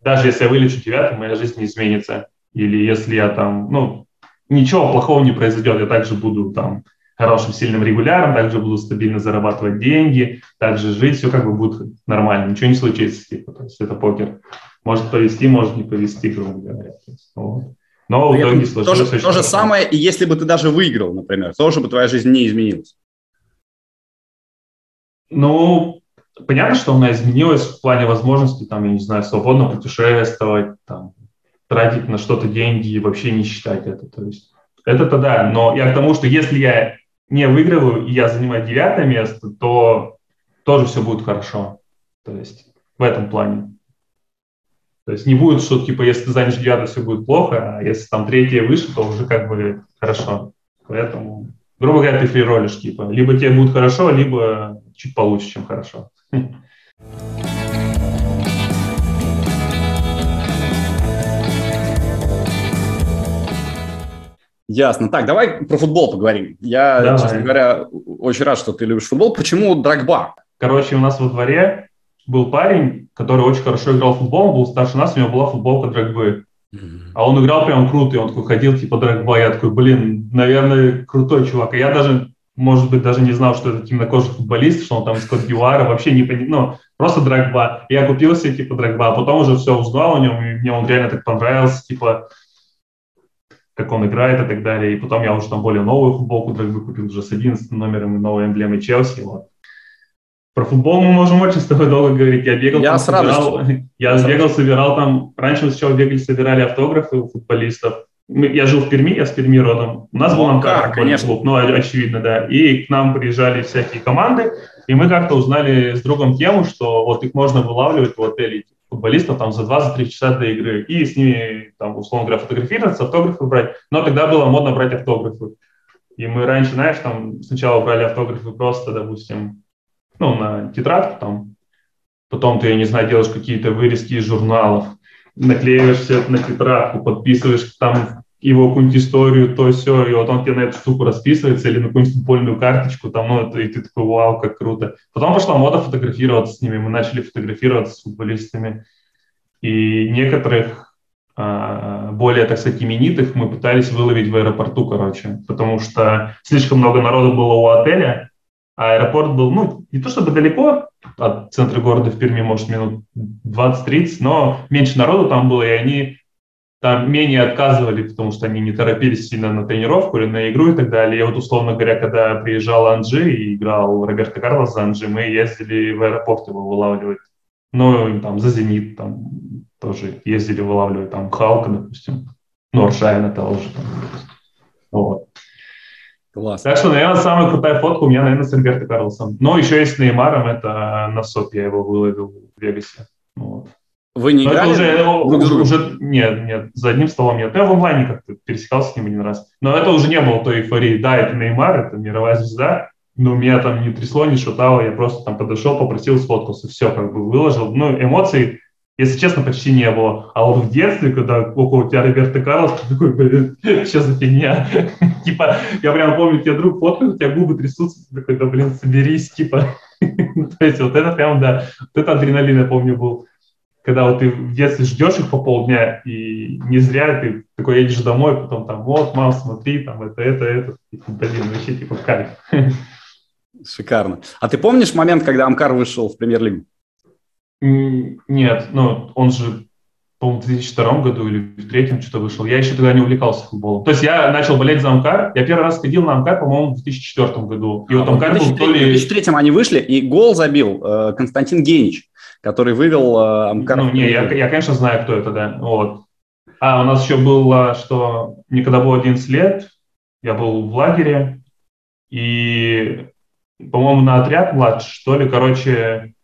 даже если я вылечу девятым, моя жизнь не изменится. Или если я там, ну, ничего плохого не произойдет. Я также буду там хорошим, сильным регуляром, также буду стабильно зарабатывать деньги, также жить, все как бы будет нормально, ничего не случится, типа, то есть это покер. Может повести, может не повести, грубо говоря. Вот. Но в итоге сложилось то, же, то же самое, и если бы ты даже выиграл, например, тоже бы твоя жизнь не изменилась. Ну, понятно, что она изменилась в плане возможности, там, я не знаю, свободно путешествовать, там, тратить на что-то деньги и вообще не считать это. То есть это-то да, но я к тому, что если я не выигрываю и я занимаю девятое место, то тоже все будет хорошо. То есть в этом плане. То есть не будет, что типа если ты занят девятое, все будет плохо, а если там третье выше, то уже как бы хорошо. Поэтому, грубо говоря, ты фриролишь, типа, либо тебе будет хорошо, либо чуть получше, чем хорошо. Ясно. Так, давай про футбол поговорим. Я, давай. честно говоря, очень рад, что ты любишь футбол. Почему Драгба? Короче, у нас во дворе был парень, который очень хорошо играл в футбол, он был старше нас, у него была футболка Драгбы. А он играл прям круто, и он такой ходил, типа, Драгба. Я такой, блин, наверное, крутой чувак. И я даже, может быть, даже не знал, что это темнокожий футболист, что он там из Кот-Дивуара, вообще не понимал. Ну, просто Драгба. Я купил себе, типа, Драгба, а потом уже все узнал о нем, и мне он реально так понравился, типа, как он играет и так далее. И потом я уже там более новую футболку Драгбы купил уже с 11 номером и новой эмблемой Челси. Вот. Про футбол мы можем очень с тобой долго говорить. Я бегал, я там, собирал, я с бегал, собирал там. Раньше мы сначала бегали, собирали автографы у футболистов. Я жил в Перми, я с Перми родом. У нас был Амкар, конечно. Клуб, ну, очевидно, да. И к нам приезжали всякие команды, и мы как-то узнали с другом тему, что вот их можно вылавливать в отеле футболистов там за 2-3 часа до игры и с ними, там, условно говоря, фотографироваться, автографы брать. Но тогда было модно брать автографы. И мы раньше, знаешь, там сначала брали автографы просто, допустим, ну, на тетрадку там, потом ты, я не знаю, делаешь какие-то вырезки из журналов, наклеиваешь все это на тетрадку, подписываешь там его какую-нибудь историю, то все, и вот он тебе на эту штуку расписывается или на какую-нибудь футбольную карточку, там, ну, и ты такой, вау, как круто. Потом пошла мода фотографироваться с ними, мы начали фотографироваться с футболистами, и некоторых а, более, так сказать, именитых мы пытались выловить в аэропорту, короче, потому что слишком много народу было у отеля, а аэропорт был, ну, не то чтобы далеко от центра города в Перми, может, минут 20-30, но меньше народу там было, и они там менее отказывали, потому что они не торопились сильно на тренировку или на игру и так далее. И вот, условно говоря, когда приезжал Анджи и играл Роберто Карлос за Анджи, мы ездили в аэропорт его вылавливать. Ну, там, за «Зенит» там тоже ездили вылавливать, там, Халка, допустим, ну, Аршайна того же. Там, вот. Класс. Так что, наверное, самая крутая фотка у меня, наверное, с Роберто Карлосом. Но еще есть с Неймаром, это на СОП я его выловил в Вегасе. Вот. Вы не играли? Это уже, друг уже, нет, нет, за одним столом нет. Я в онлайне как-то пересекался с ним один раз. Но это уже не было той эйфории. Да, это Неймар, это мировая звезда, но меня там не трясло, не шутало. Я просто там подошел, попросил, сфоткался, все, как бы выложил. Ну, эмоций, если честно, почти не было. А вот в детстве, когда около тебя Роберто Карлос, ты такой, блин, что за фигня? типа, я прям помню, тебе друг фоткает, у тебя губы трясутся, ты такой, да, блин, соберись, типа. То есть вот это прям, да, вот это адреналин, я помню, был когда вот ты в детстве ждешь их по полдня, и не зря ты такой едешь домой, потом там, вот, мам, смотри, там, это, это, это, и, блин, вообще, типа, кайф. Шикарно. А ты помнишь момент, когда Амкар вышел в премьер-лигу? Нет, ну, он же, по-моему, в 2002 году или в третьем что-то вышел. Я еще тогда не увлекался футболом. То есть я начал болеть за Амкар. Я первый раз ходил на Амкар, по-моему, в 2004 году. И вот а, Амкар был то ли... В 2003 они вышли, и гол забил э, Константин Генич который вывел э, Амкар. Ну, не, я, я, конечно, знаю, кто это, да. Вот. А, у нас еще было, что мне когда было 11 лет, я был в лагере, и, по-моему, на отряд младший, что ли, короче,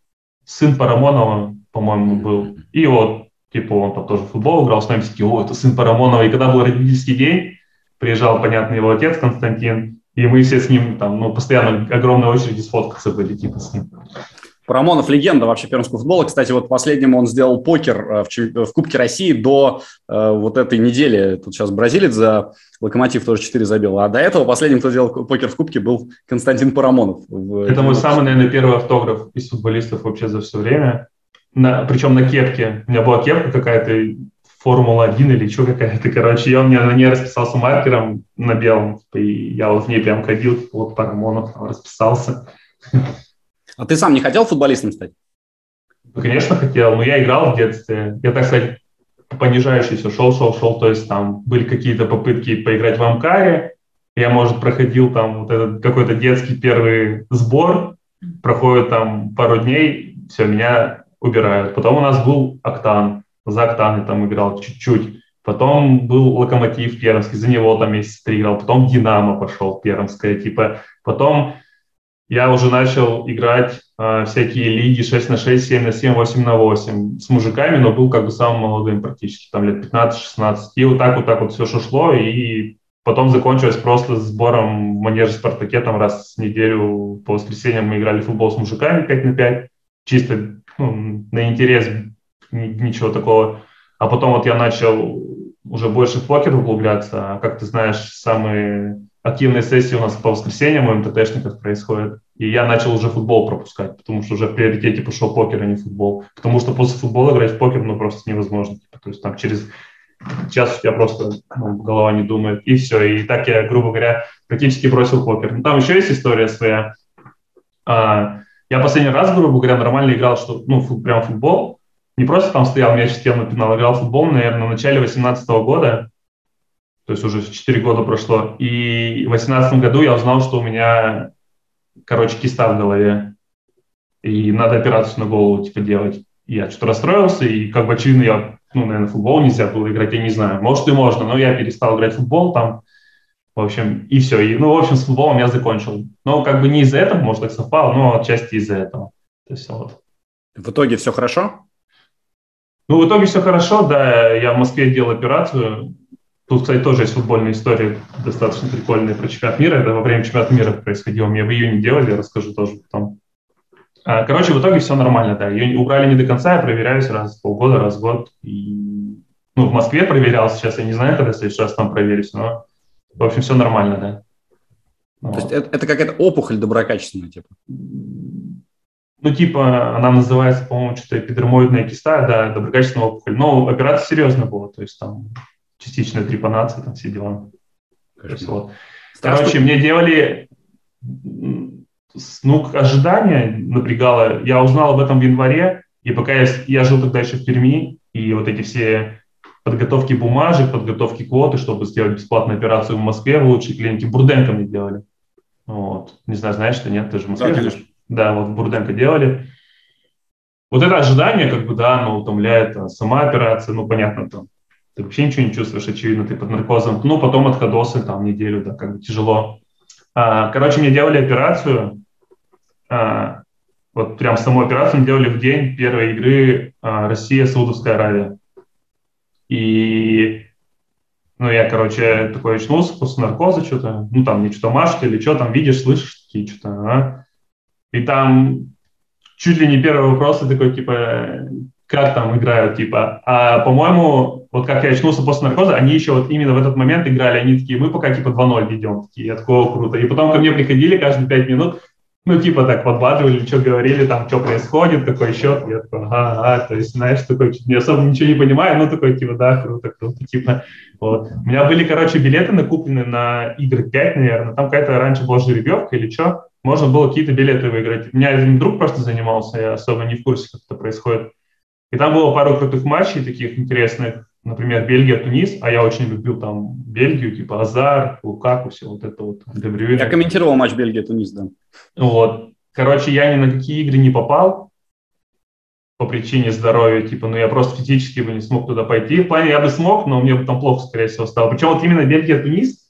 сын Парамонова, по-моему, был. И вот, типа, он там тоже в футбол играл, с нами такие, о, это сын Парамонова. И когда был родительский день, приезжал, понятно, его отец Константин, и мы все с ним там, ну, постоянно огромные очереди сфоткаться были, типа, с ним. Парамонов легенда вообще пермского футбола. Кстати, вот последним он сделал покер э, в, в Кубке России до э, вот этой недели. Тут сейчас бразилец за Локомотив тоже 4 забил. А до этого последним, кто делал покер в Кубке, был Константин Парамонов. Это мой самый, наверное, первый автограф из футболистов вообще за все время. На, причем на кепке. У меня была кепка какая-то Формула-1 или что какая-то, короче. Я у меня на ней расписался маркером на белом, и я вот в ней прям ходил, вот Парамонов там расписался. А ты сам не хотел футболистом стать? Конечно, хотел, но я играл в детстве. Я, так сказать, понижающийся шел, шел, шел. То есть там были какие-то попытки поиграть в Амкаре. Я, может, проходил там вот этот какой-то детский первый сбор. Проходит там пару дней, все, меня убирают. Потом у нас был Октан. За Октан я там играл чуть-чуть. Потом был Локомотив Пермский, за него там месяц три играл. Потом Динамо пошел Пермское. Типа. Потом я уже начал играть э, всякие лиги 6 на 6, 7 на 7, 8 на 8 с мужиками, но был как бы самым молодым практически, там лет 15-16. И вот так вот так вот все шло, и потом закончилось просто сбором в манеже Спартаке, там раз в неделю по воскресеньям мы играли в футбол с мужиками 5 на 5, чисто ну, на интерес, ничего такого. А потом вот я начал уже больше в покер углубляться, а как ты знаешь, самые активные сессии у нас по воскресеньям у МТТшников происходят. И я начал уже футбол пропускать, потому что уже в приоритете пошел покер, а не футбол. Потому что после футбола играть в покер ну, просто невозможно. Типа, то есть там через час у тебя просто ну, голова не думает, и все. И так я, грубо говоря, практически бросил покер. Но там еще есть история своя. А, я последний раз, грубо говоря, нормально играл, что, ну, фут, прям футбол. Не просто там стоял, мяч сидел на пенал, играл футбол, наверное, в начале 2018 года то есть уже 4 года прошло. И в 2018 году я узнал, что у меня, короче, киста в голове, и надо операцию на голову, типа, делать. И я что-то расстроился, и, как бы, очевидно, я, ну, наверное, в футбол нельзя было играть, я не знаю. Может, и можно, но я перестал играть в футбол там, в общем, и все. И, ну, в общем, с футболом я закончил. Но как бы не из-за этого, может, так совпало, но отчасти из-за этого. То есть вот. В итоге все хорошо? Ну, в итоге все хорошо, да. Я в Москве делал операцию, Тут, кстати, тоже есть футбольная история, достаточно прикольная про чемпионат мира. Это во время чемпионата мира происходило. Мне в июне делали, расскажу тоже потом. А, короче, в итоге все нормально, да. Ее убрали не до конца, я проверяюсь раз в полгода, раз в год. И, ну, в Москве проверял, сейчас я не знаю, когда в следующий раз там проверюсь, но, в общем, все нормально, да. То вот. есть это, это какая-то опухоль доброкачественная, типа? Ну, типа, она называется, по-моему, что-то эпидермоидная киста, да, доброкачественная опухоль. Но операция серьезная была, то есть там частичная трепанация, там все дела. Вот. Короче, мне делали, ну, ожидания напрягало. Я узнал об этом в январе, и пока я, я жил тогда еще в Перми, и вот эти все подготовки бумажек, подготовки квоты, чтобы сделать бесплатную операцию в Москве в лучшей клинике, Бурденко мне делали. Вот. Не знаю, знаешь что нет, ты же в Москве да, живешь? Да, вот Бурденко делали. Вот это ожидание, как бы, да, оно утомляет, а сама операция, ну, понятно, там, ты вообще ничего не чувствуешь, очевидно, ты под наркозом. Ну, потом отходосы, там, неделю, да, как бы тяжело. А, короче, мне делали операцию, а, вот прям саму операцию делали в день первой игры а, Россия-Саудовская Аравия. И, ну, я, короче, такой очнулся после наркоза что-то, ну, там мне что-то машут или что там, видишь, слышишь, такие что-то, а? И там чуть ли не первый вопрос такой, типа, как там играют, типа. А, по-моему, вот как я очнулся после наркоза, они еще вот именно в этот момент играли, они такие, мы пока типа 2-0 ведем, такие, я такого круто. И потом ко мне приходили каждые 5 минут, ну, типа так подбадривали, что говорили, там, что происходит, какой счет, я такой, ага, ага, то есть, знаешь, такой, не особо ничего не понимаю, ну, такой, типа, да, круто, круто, типа, вот. У меня были, короче, билеты накуплены на игры 5, наверное, там какая-то раньше была жеребьевка или что, можно было какие-то билеты выиграть. У меня один друг просто занимался, я особо не в курсе, как это происходит. И там было пару крутых матчей таких интересных, например, Бельгия, Тунис, а я очень любил там Бельгию, типа Азар, Лукаку, все вот это вот. Я комментировал матч Бельгия-Тунис, да. Вот. Короче, я ни на какие игры не попал по причине здоровья, типа, ну я просто физически бы не смог туда пойти. В плане я бы смог, но мне бы там плохо, скорее всего, стало. Причем вот именно Бельгия-Тунис,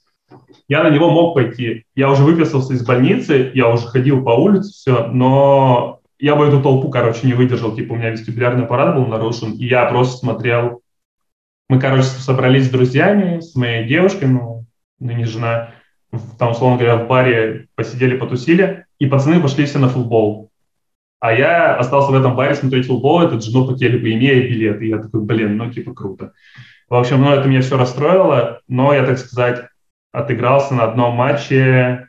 я на него мог пойти. Я уже выписался из больницы, я уже ходил по улице, все, но я бы эту толпу, короче, не выдержал, типа у меня вестибулярный аппарат был нарушен, и я просто смотрел. Мы, короче, собрались с друзьями, с моей девушкой, ну, ныне жена, там, условно говоря, в баре посидели, потусили, и пацаны пошли все на футбол. А я остался в этом баре смотреть футбол, этот жену хотели бы, имея билет. И я такой, блин, ну, типа, круто. В общем, ну, это меня все расстроило, но я, так сказать, отыгрался на одном матче,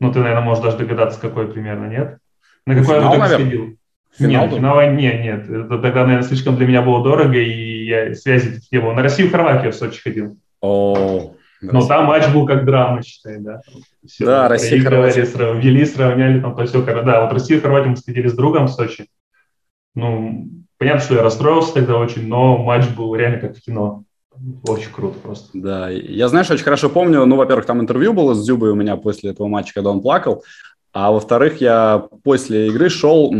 ну, ты, наверное, можешь даже догадаться, какой примерно, нет? На какой финал, наверное? сходил? Финал нет, финала нет, нет. Это тогда, наверное, слишком для меня было дорого, и я связи не было. На Россию Хорватию в Сочи ходил. О, но там матч был как драма, считай, да. Все, да, Россия, Хорватия. Срав, вели, сравняли, там, то все, да, вот Россия, Хорватия мы сходили с другом в Сочи. Ну, понятно, что я расстроился тогда очень, но матч был реально как в кино. Очень круто просто. Да, я, знаешь, очень хорошо помню, ну, во-первых, там интервью было с Дзюбой у меня после этого матча, когда он плакал, а во-вторых, я после игры шел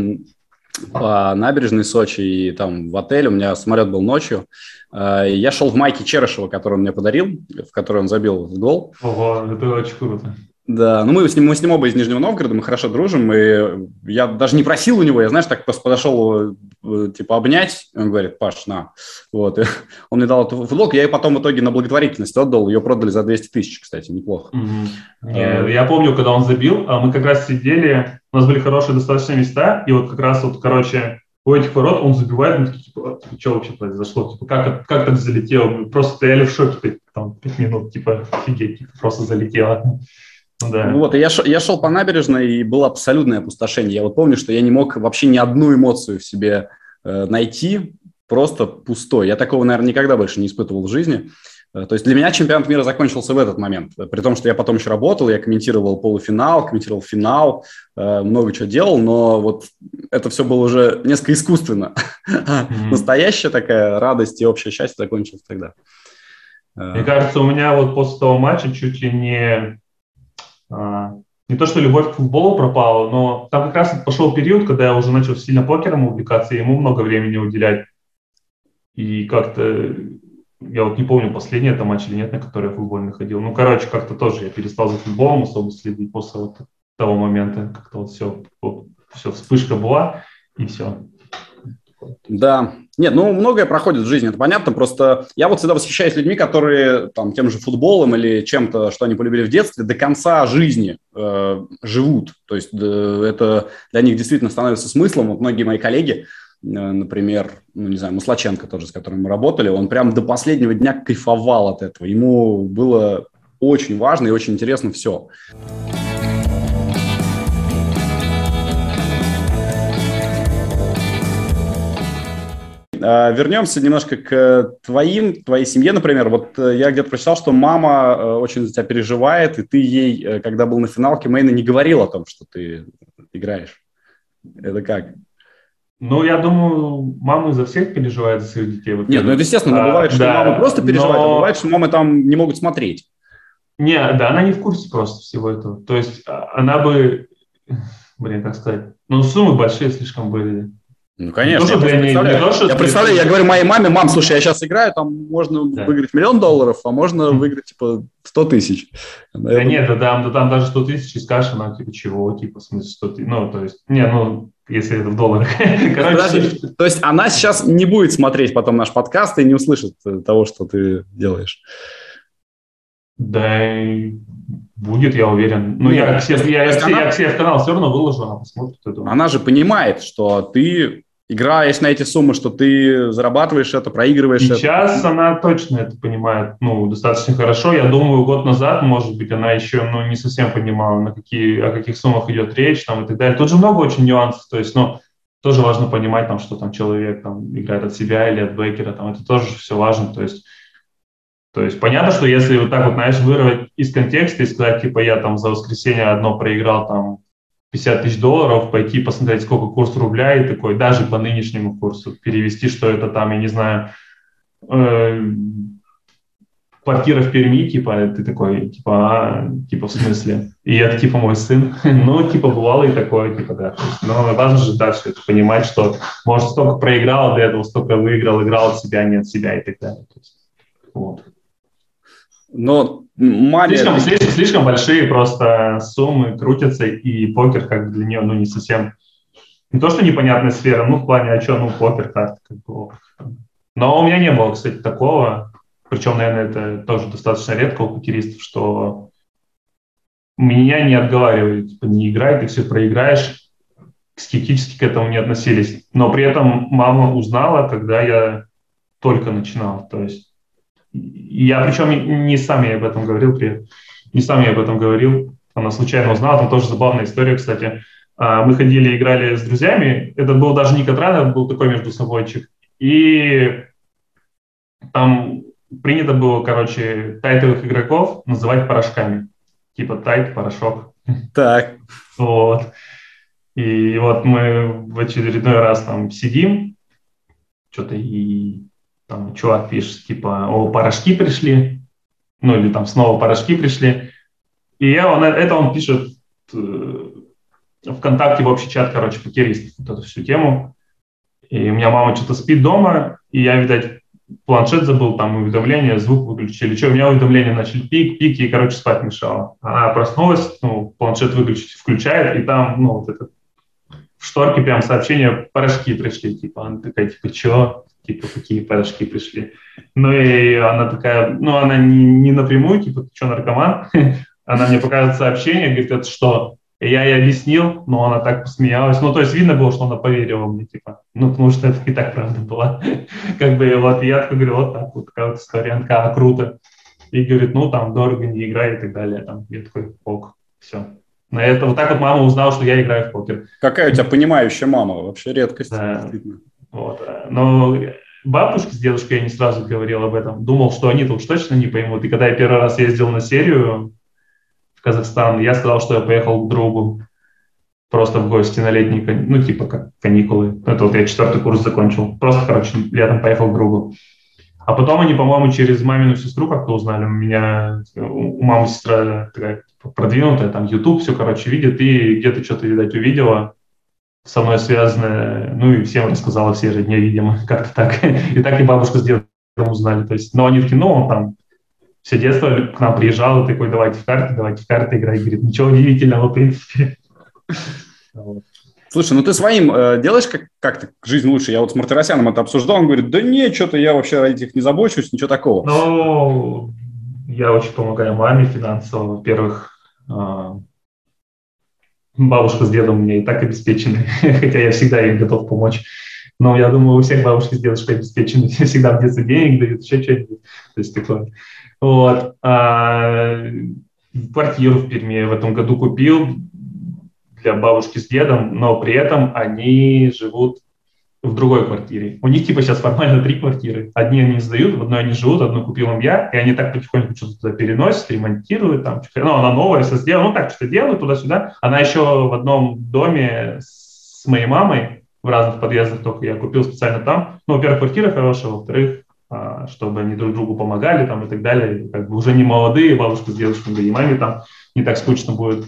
по набережной Сочи и там в отель, у меня самолет был ночью, э, я шел в майке Черышева, которую он мне подарил, в которой он забил гол. Ого, это очень круто. Да, ну мы с ним, мы с ним оба из Нижнего Новгорода, мы хорошо дружим, и я даже не просил у него, я, знаешь, так просто подошел, э, типа, обнять, он говорит, Паш, на, вот, и он мне дал эту футболку, я ее потом в итоге на благотворительность отдал, ее продали за 200 тысяч, кстати, неплохо. Mm-hmm. Я, я помню, когда он забил, а мы как раз сидели, у нас были хорошие достаточно места, и вот как раз вот, короче, у этих ворот он забивает, мы такие, типа, «А, что вообще произошло, типа, как, как так залетело, мы просто стояли в шоке, там, пять минут, типа, офигеть, типа, просто залетело. Да. Вот, и я, шел, я шел по набережной, и было абсолютное опустошение. Я вот помню, что я не мог вообще ни одну эмоцию в себе э, найти, просто пустой. Я такого, наверное, никогда больше не испытывал в жизни. Э, то есть для меня чемпионат мира закончился в этот момент. При том, что я потом еще работал, я комментировал полуфинал, комментировал финал, э, много чего делал, но вот это все было уже несколько искусственно. Mm-hmm. Настоящая такая радость и общее счастье закончилось тогда. Мне кажется, у меня вот после того матча чуть ли не не то, что любовь к футболу пропала, но там как раз пошел период, когда я уже начал сильно покером увлекаться, и ему много времени уделять. И как-то, я вот не помню, последний это матч или нет, на который я футбольный ходил. Ну, короче, как-то тоже я перестал за футболом особо следить после вот того момента. Как-то вот все, вот, все, вспышка была, и все. Да, нет, ну многое проходит в жизни, это понятно. Просто я вот всегда восхищаюсь людьми, которые там тем же футболом или чем-то, что они полюбили в детстве, до конца жизни э, живут. То есть э, это для них действительно становится смыслом. Вот многие мои коллеги, э, например, ну не знаю, Маслаченко тоже, с которым мы работали, он прям до последнего дня кайфовал от этого. Ему было очень важно и очень интересно все. Вернемся немножко к твоим, твоей семье, например. Вот э, я где-то прочитал, что мама э, очень за тебя переживает, и ты ей, э, когда был на финалке Мейна, не говорил о том, что ты играешь. Это как? Ну, я думаю, мама за всех переживает за своих детей. Нет, ну это естественно, а, бывает, что да, мамы просто переживают, но... а бывает, что мамы там не могут смотреть. Не, да, она не в курсе просто всего этого. То есть а, она бы, блин, как сказать, ну, суммы большие слишком были. Ну, конечно. Я, представляю. я представляю, я говорю моей маме, мам, слушай, я сейчас играю, там можно да. выиграть миллион долларов, а можно выиграть, типа, 100 тысяч. Да, да нет, да, там, да, там даже 100 тысяч и скажешь, она, типа, чего, типа, в смысле 100 тысяч, ну, то есть, не, ну, если это в долларах. Короче, то есть она сейчас не будет смотреть потом наш подкаст и не услышит того, что ты делаешь. Да, будет, я уверен. Ну, я, я, я, я, она... я, я в канал все равно выложу, она посмотрит. Она же понимает, что ты играешь на эти суммы, что ты зарабатываешь это, проигрываешь Сейчас это. она точно это понимает, ну, достаточно хорошо. Я думаю, год назад, может быть, она еще, ну, не совсем понимала, на какие, о каких суммах идет речь, там, и так далее. Тут же много очень нюансов, то есть, ну, тоже важно понимать, там, что там человек там, играет от себя или от бекера, там, это тоже все важно, то есть, то есть понятно, что если вот так вот, знаешь, вырвать из контекста и сказать, типа, я там за воскресенье одно проиграл там 50 тысяч долларов, пойти посмотреть, сколько курс рубля, и такой, даже по нынешнему курсу, перевести, что это там, я не знаю, э, квартира в Перми, типа, ты такой, типа, а, типа, в смысле? И это, типа, мой сын. ну, типа, бывало и такое, типа, да. но важно же дальше это понимать, что, может, столько проиграл до этого, столько выиграл, играл от себя, не от себя и так далее. То есть, вот. Но маме... Слишком, слишком, слишком большие просто суммы крутятся, и покер как для нее, ну, не совсем... Не то, что непонятная сфера, ну, в плане, а что, ну, покер как, как бы... Но у меня не было, кстати, такого, причем, наверное, это тоже достаточно редко у покеристов, что меня не отговаривают, типа, не играй, ты все проиграешь, скептически к этому не относились. Но при этом мама узнала, когда я только начинал. То есть я причем не сам я об этом говорил, при, не сам я об этом говорил, она случайно узнала, там тоже забавная история, кстати. А, мы ходили, играли с друзьями. Это был даже не Катран, это был такой между собойчик. И там принято было, короче, тайтовых игроков называть порошками. Типа тайт, порошок. Так. Вот. И вот мы в очередной раз там сидим, что-то и там чувак пишет, типа, о, порошки пришли, ну или там снова порошки пришли. И я, он, это он пишет э, ВКонтакте в общий чат, короче, покеристов, вот эту всю тему. И у меня мама что-то спит дома, и я, видать, планшет забыл, там уведомления, звук выключили. Что, у меня уведомления начали пик, пик, и, короче, спать мешало. Она проснулась, ну, планшет выключить, включает, и там, ну, вот это в шторке прям сообщение, порошки пришли, типа, она такая, типа, что? Типа, какие порошки пришли? Ну, и она такая, ну, она не, не напрямую, типа, ты что, наркоман? Она мне показывает сообщение, говорит, это что? И я ей объяснил, но она так посмеялась. Ну, то есть видно было, что она поверила мне, типа, ну, потому что это и так правда была. как бы, вот, я говорю, вот так вот, такая вот история, она такая, а, круто. И говорит, ну, там, дорого не играй и так далее. Там, я такой, ок, все. На это вот так вот мама узнала, что я играю в покер. Какая у тебя понимающая мама, вообще редкость. Да. Вот. Но бабушке с дедушкой я не сразу говорил об этом. Думал, что они-то уж точно не поймут. И когда я первый раз ездил на серию, в Казахстан. Я сказал, что я поехал к другу просто в гости на летние, ну, типа как каникулы. Это вот я четвертый курс закончил. Просто, короче, летом поехал к другу. А потом они, по-моему, через мамину сестру как-то узнали. У меня, у мамы сестра такая типа, продвинутая, там YouTube все, короче, видит, и где-то что-то, видать, увидела со мной связанное, ну и всем рассказала все же дни, видимо, как-то так. И так и бабушка с дедом узнали. То есть, но они такие, ну, он там все детство к нам приезжал такой, давайте в карты, давайте в карты играть. Говорит, ничего удивительного, в принципе. Слушай, ну ты своим э, делаешь как- как-то жизнь лучше? Я вот с Мартиросяном это обсуждал, он говорит, да не, что-то я вообще ради этих не забочусь, ничего такого. Ну, я очень помогаю маме финансово. Во-первых, э, бабушка с дедом мне и так обеспечены, хотя я всегда им готов помочь. Но я думаю, у всех бабушки с дедушкой обеспечены, всегда в детстве денег дают, еще что-нибудь. То есть такое. Вот. А, квартиру в Перми в этом году купил для бабушки с дедом, но при этом они живут в другой квартире. У них типа сейчас формально три квартиры. Одни они сдают, в одной они живут, одну купил им я, и они так потихоньку что-то туда переносят, ремонтируют, там, ну, она новая, все сделала, ну, так что делают туда-сюда. Она еще в одном доме с моей мамой в разных подъездах, только я купил специально там. Ну, во-первых, квартира хорошая, во-вторых, а, чтобы они друг другу помогали там и так далее. Как бы уже не молодые, бабушка с дедушкой, да и маме там не так скучно будет.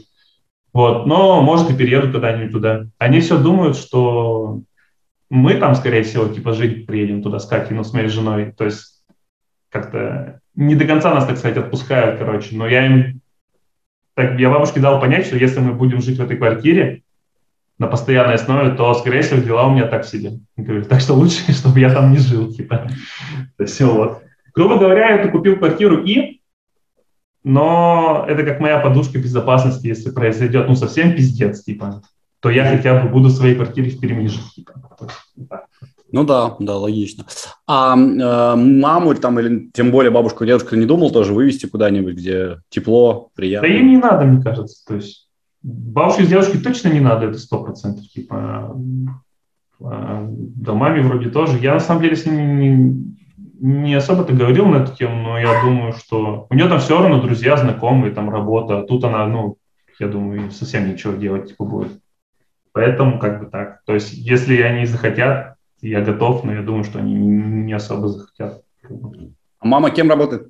Вот, но, может, и переедут когда-нибудь туда. Они все думают, что мы там, скорее всего, типа жить приедем туда с Катей, ну, с моей женой. То есть как-то не до конца нас, так сказать, отпускают, короче. Но я им, так, я бабушке дал понять, что если мы будем жить в этой квартире, на постоянной основе, то, скорее всего, дела у меня так себе. Говорю, так что лучше, чтобы я там не жил, типа. То есть, вот. Грубо говоря, я купил квартиру и, но это как моя подушка безопасности, если произойдет, ну, совсем пиздец, типа, то я хотя бы буду в своей квартире в Перми жить. Ну да, да, логично. А э, маму там или тем более бабушку, дедушку не думал тоже вывести куда-нибудь, где тепло, приятно? Да им не надо, мне кажется. То есть Бабушке с дедушкой точно не надо, это сто процентов. Типа, а, да маме вроде тоже. Я на самом деле с ним не, не особо-то говорил на эту тему, но я думаю, что у нее там все равно друзья, знакомые, там работа. А тут она, ну, я думаю, совсем ничего делать типа будет. Поэтому как бы так. То есть, если они захотят, я готов, но я думаю, что они не особо захотят. А мама кем работает?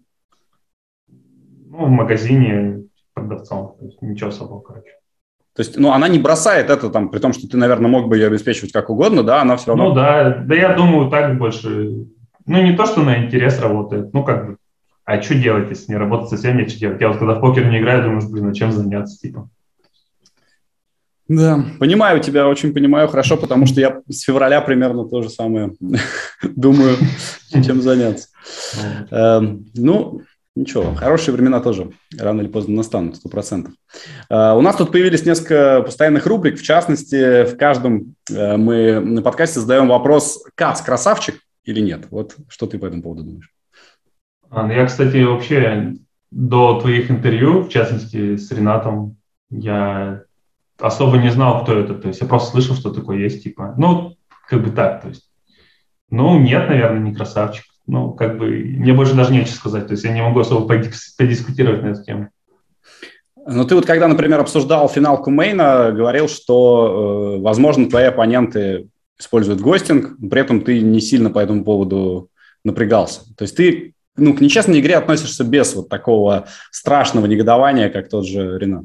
Ну, в магазине продавцом. То есть, ничего особого, короче. То есть, ну, она не бросает это там, при том, что ты, наверное, мог бы ее обеспечивать как угодно, да, она все равно... Ну, да, да я думаю, так больше... Ну, не то, что на интерес работает, ну, как бы, а что делать, если не работать совсем нечего делать? Я вот когда в покер не играю, думаю, блин, а чем заняться, типа. Да, понимаю тебя, очень понимаю хорошо, потому что я с февраля примерно то же самое думаю, чем заняться. Эм, ну, Ничего, хорошие времена тоже рано или поздно настанут, сто процентов. Uh, у нас тут появились несколько постоянных рубрик. В частности, в каждом uh, мы на подкасте задаем вопрос, Кац, красавчик или нет? Вот что ты по этому поводу думаешь? А, ну, я, кстати, вообще до твоих интервью, в частности, с Ренатом, я особо не знал, кто это. То есть я просто слышал, что такое есть, типа, ну, как бы так, то есть. Ну, нет, наверное, не красавчик. Ну, как бы, мне больше даже нечего сказать. То есть я не могу особо подискутировать на эту тему. Ну, ты вот когда, например, обсуждал финал Кумейна, говорил, что, э, возможно, твои оппоненты используют гостинг, при этом ты не сильно по этому поводу напрягался. То есть ты ну, к нечестной игре относишься без вот такого страшного негодования, как тот же Ренат.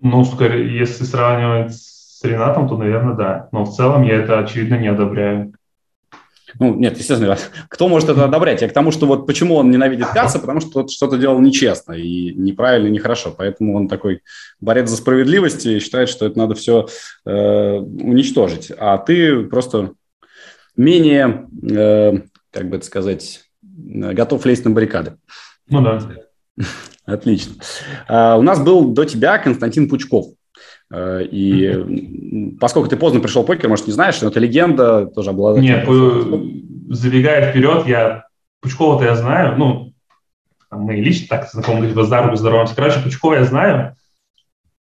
Ну, скорее, если сравнивать с Ренатом, то, наверное, да. Но в целом я это, очевидно, не одобряю. Ну, нет, естественно, кто может это одобрять? Я к тому, что вот почему он ненавидит Каца, потому что тот что-то делал нечестно и неправильно, и нехорошо. Поэтому он такой борец за справедливость и считает, что это надо все э, уничтожить. А ты просто менее, э, как бы это сказать, готов лезть на баррикады. Ну да. Отлично. А, у нас был до тебя Константин Пучков. Э, и поскольку ты поздно пришел в покер, может, не знаешь, но это легенда, тоже обладает... Нет, забегая вперед, я Пучкова-то я знаю, ну, мы лично так знакомы, либо здоровы, здороваемся. Короче, Пучкова я знаю,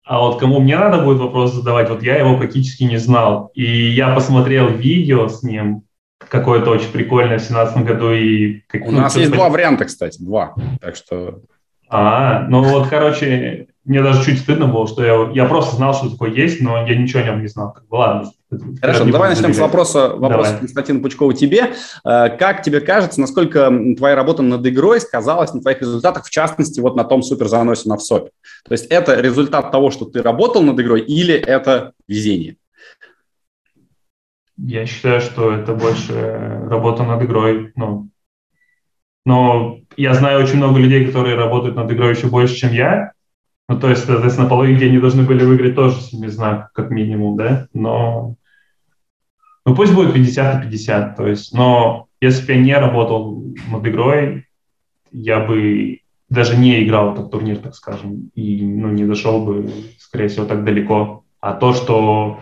а вот кому мне надо будет вопрос задавать, вот я его практически не знал. И я посмотрел видео с ним, какое-то очень прикольное в 2017 году. И, как, У ну, нас есть два варианта, кстати, два. Так что... А, ну вот, короче, мне даже чуть стыдно было, что я, я просто знал, что такое есть, но я ничего о нем не знал. Как бы, ладно. Хорошо, ну давай начнем с вопроса, вопроса Константина Пучкова тебе. Э, как тебе кажется, насколько твоя работа над игрой сказалась на твоих результатах, в частности, вот на том суперзаносе на ВСОПе? То есть это результат того, что ты работал над игрой, или это везение? Я считаю, что это больше работа над игрой. Ну, но я знаю очень много людей, которые работают над игрой еще больше, чем я, ну, то есть, соответственно, половине они должны были выиграть тоже семи знак, как минимум, да, но ну, пусть будет 50 на 50, то есть, но если бы я не работал над игрой, я бы даже не играл этот турнир, так скажем, и ну, не дошел бы, скорее всего, так далеко. А то, что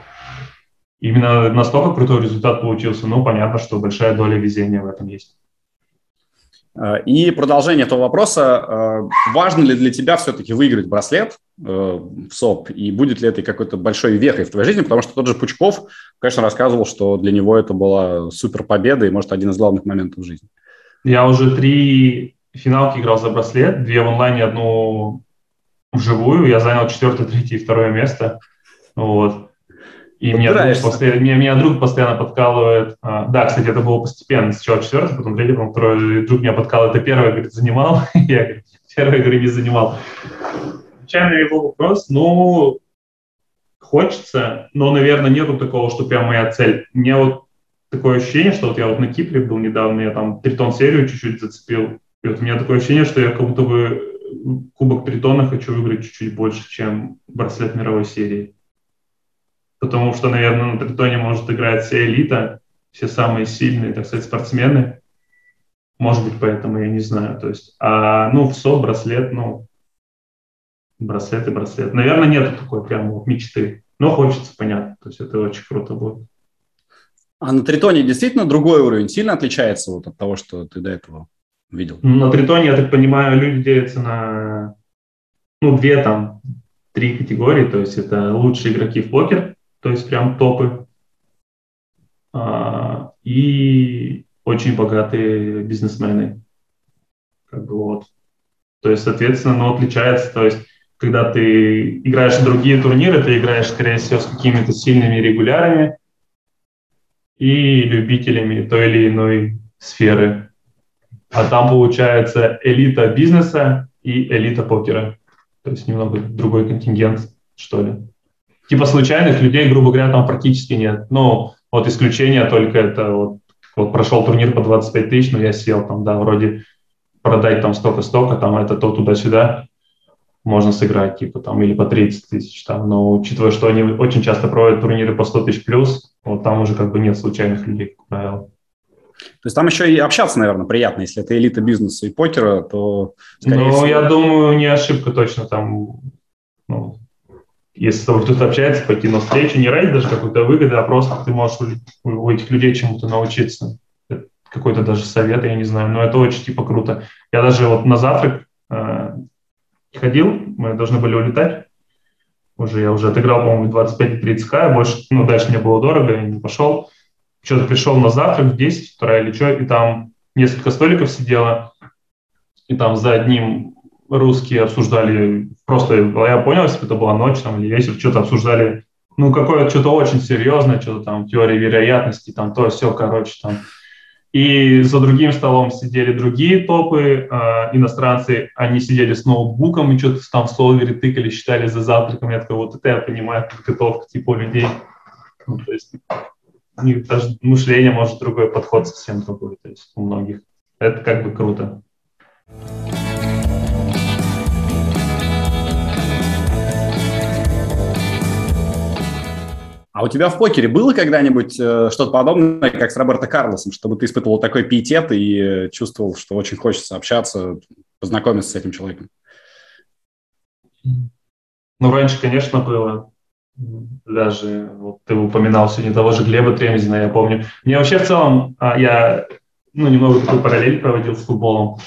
именно настолько крутой результат получился, ну, понятно, что большая доля везения в этом есть. Э, и продолжение этого вопроса. Э, важно ли для тебя все-таки выиграть браслет э, в СОП? И будет ли это какой-то большой вехой в твоей жизни? Потому что тот же Пучков, конечно, рассказывал, что для него это была супер победа и, может, один из главных моментов в жизни. Я уже три финалки играл за браслет. Две в онлайне, одну вживую. Я занял четвертое, третье и второе место. Вот. И меня друг, постоянно, меня, меня друг постоянно подкалывает. А, да, кстати, это было постепенно. Сначала четвертый, потом третий, потом второй. Друг меня подкалывает. Это первый, говорит, занимал. Я, говорит, первый, говорит, не занимал. Отвечая на его вопрос, ну, хочется, но, наверное, нету такого, что прям моя цель. Мне вот такое ощущение, что вот я вот на Кипре был недавно, я там тритон серию чуть-чуть зацепил. И вот у меня такое ощущение, что я как будто бы кубок тритона хочу выиграть чуть-чуть больше, чем браслет мировой серии потому что, наверное, на тритоне может играть вся элита, все самые сильные, так сказать, спортсмены. Может быть, поэтому я не знаю. То есть, а, ну, в СО браслет, ну, браслет и браслет. Наверное, нет такой прям вот мечты, но хочется, понятно. То есть это очень круто будет. А на Тритоне действительно другой уровень сильно отличается вот от того, что ты до этого видел? На Тритоне, я так понимаю, люди делятся на ну, две там, три категории. То есть это лучшие игроки в покер, то есть прям топы. А, и очень богатые бизнесмены. Как бы вот. То есть, соответственно, оно отличается. То есть, когда ты играешь в другие турниры, ты играешь, скорее всего, с какими-то сильными регулярами и любителями той или иной сферы. А там получается элита бизнеса и элита покера. То есть немного другой контингент, что ли типа случайных людей, грубо говоря, там практически нет. Ну, вот исключение только это вот, вот прошел турнир по 25 тысяч, но я сел там, да, вроде продать там столько-столько, там это то туда-сюда, можно сыграть, типа там, или по 30 тысяч там, но учитывая, что они очень часто проводят турниры по 100 тысяч плюс, вот там уже как бы нет случайных людей, как правило. То есть там еще и общаться, наверное, приятно. Если это элита бизнеса и покера, то, скорее ну, всего... я думаю, не ошибка точно там. Если с тобой кто-то общается, пойти на встречу, не ради даже какой-то выгоды, а просто ты можешь у, этих людей чему-то научиться. Какой-то даже совет, я не знаю, но это очень типа круто. Я даже вот на завтрак э, ходил, мы должны были улетать, уже я уже отыграл, по-моему, 25-30к, больше, ну, дальше мне было дорого, я не пошел. Что-то пришел на завтрак в 10 утра или что, и там несколько столиков сидело, и там за одним русские обсуждали, просто я понял, если это была ночь там, или вечер, что-то обсуждали, ну, какое-то что-то очень серьезное, что-то там, теория вероятности, там, то, все, короче, там. И за другим столом сидели другие топы, э, иностранцы, они сидели с ноутбуком и что-то там в солвере тыкали, считали за завтраком. Я такой, вот это я понимаю, подготовка типа людей. Ну, то есть у них даже мышление может другой, подход совсем другой, то есть у многих. Это как бы круто. А у тебя в покере было когда-нибудь э, что-то подобное, как с Роберто Карлосом, чтобы ты испытывал такой пиетет и э, чувствовал, что очень хочется общаться, познакомиться с этим человеком? Ну, раньше, конечно, было. Даже вот ты упоминал сегодня того же Глеба Тремзина, я помню. Мне вообще в целом, а, я ну, немного такой параллель проводил с футболом.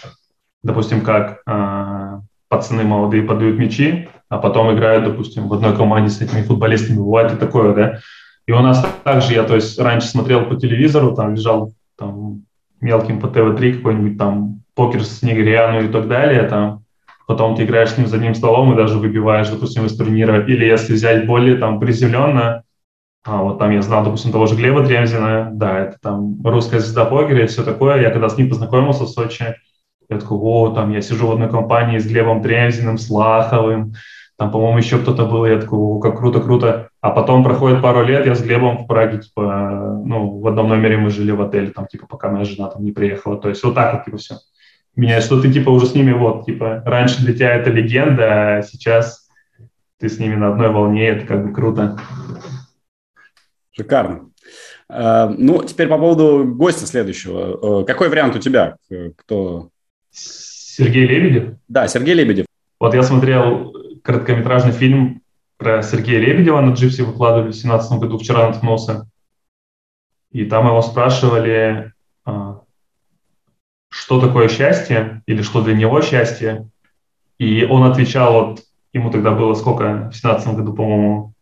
Допустим, как а, пацаны молодые подают мячи, а потом играют, допустим, в одной команде с этими футболистами. Бывает и такое, да? И у нас также, я, то есть, раньше смотрел по телевизору, там лежал там мелким по ТВ-3 какой-нибудь там покер с Негриану и так далее, там, потом ты играешь с ним за одним столом и даже выбиваешь, допустим, из турнира. Или если взять более там приземленно, а, вот там я знал, допустим, того же Глеба Дремзина, да, это там русская звезда покера и все такое. Я когда с ним познакомился в Сочи, я такой, о, там я сижу в одной компании с Глебом Дремзиным, с Лаховым, там, по-моему, еще кто-то был, я такой, как круто, круто. А потом проходит пару лет, я с Глебом в Праге, типа, ну, в одном номере мы жили в отеле, там, типа, пока моя жена там не приехала. То есть вот так вот, типа, все. Меня, что ты, типа, уже с ними, вот, типа, раньше для тебя это легенда, а сейчас ты с ними на одной волне, это как бы круто. Шикарно. Uh, ну, теперь по поводу гостя следующего. Uh, какой вариант у тебя? Кто? Сергей Лебедев? Да, Сергей Лебедев. Вот я смотрел короткометражный фильм про Сергея Лебедева на Джипсе выкладывали в 2017 году, вчера наткнулся. И там его спрашивали, а, что такое счастье или что для него счастье. И он отвечал, вот ему тогда было сколько, в 2017 году, по-моему,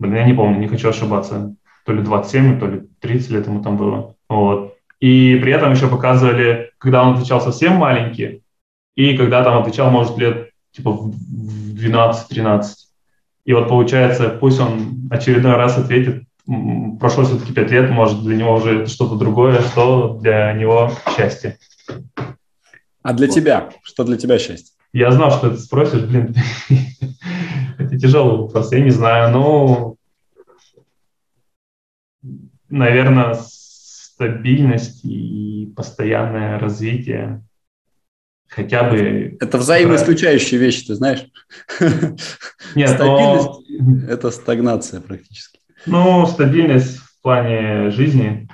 блин, я не помню, не хочу ошибаться, то ли 27, то ли 30 лет ему там было. Вот. И при этом еще показывали, когда он отвечал совсем маленький, и когда там отвечал, может, лет типа в 12-13. И вот получается, пусть он очередной раз ответит, прошло все-таки 5 лет, может, для него уже это что-то другое, что для него счастье. А для вот. тебя? Что для тебя счастье? Я знал, что ты спросишь, блин. это тяжелый вопрос, я не знаю, но, наверное, стабильность и постоянное развитие хотя бы... Это взаимоисключающие вещи, ты знаешь? Нет, стабильность но... – это стагнация практически. Ну, стабильность в плане жизни,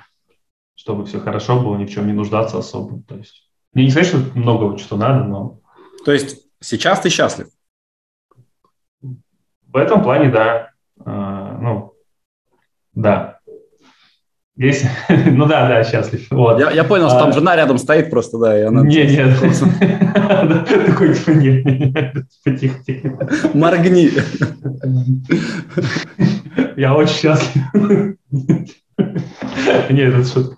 чтобы все хорошо было, ни в чем не нуждаться особо. То есть, мне не сказать, что много что надо, но... То есть сейчас ты счастлив? В этом плане, да. А, ну, да. Есть? ну да, да, счастлив. Вот. Я, я понял, что там а, жена рядом стоит просто, да, и она... Не, нет. Такой, типа, нет, тихо, тихо. Моргни. Я очень счастлив. Нет, это шутка.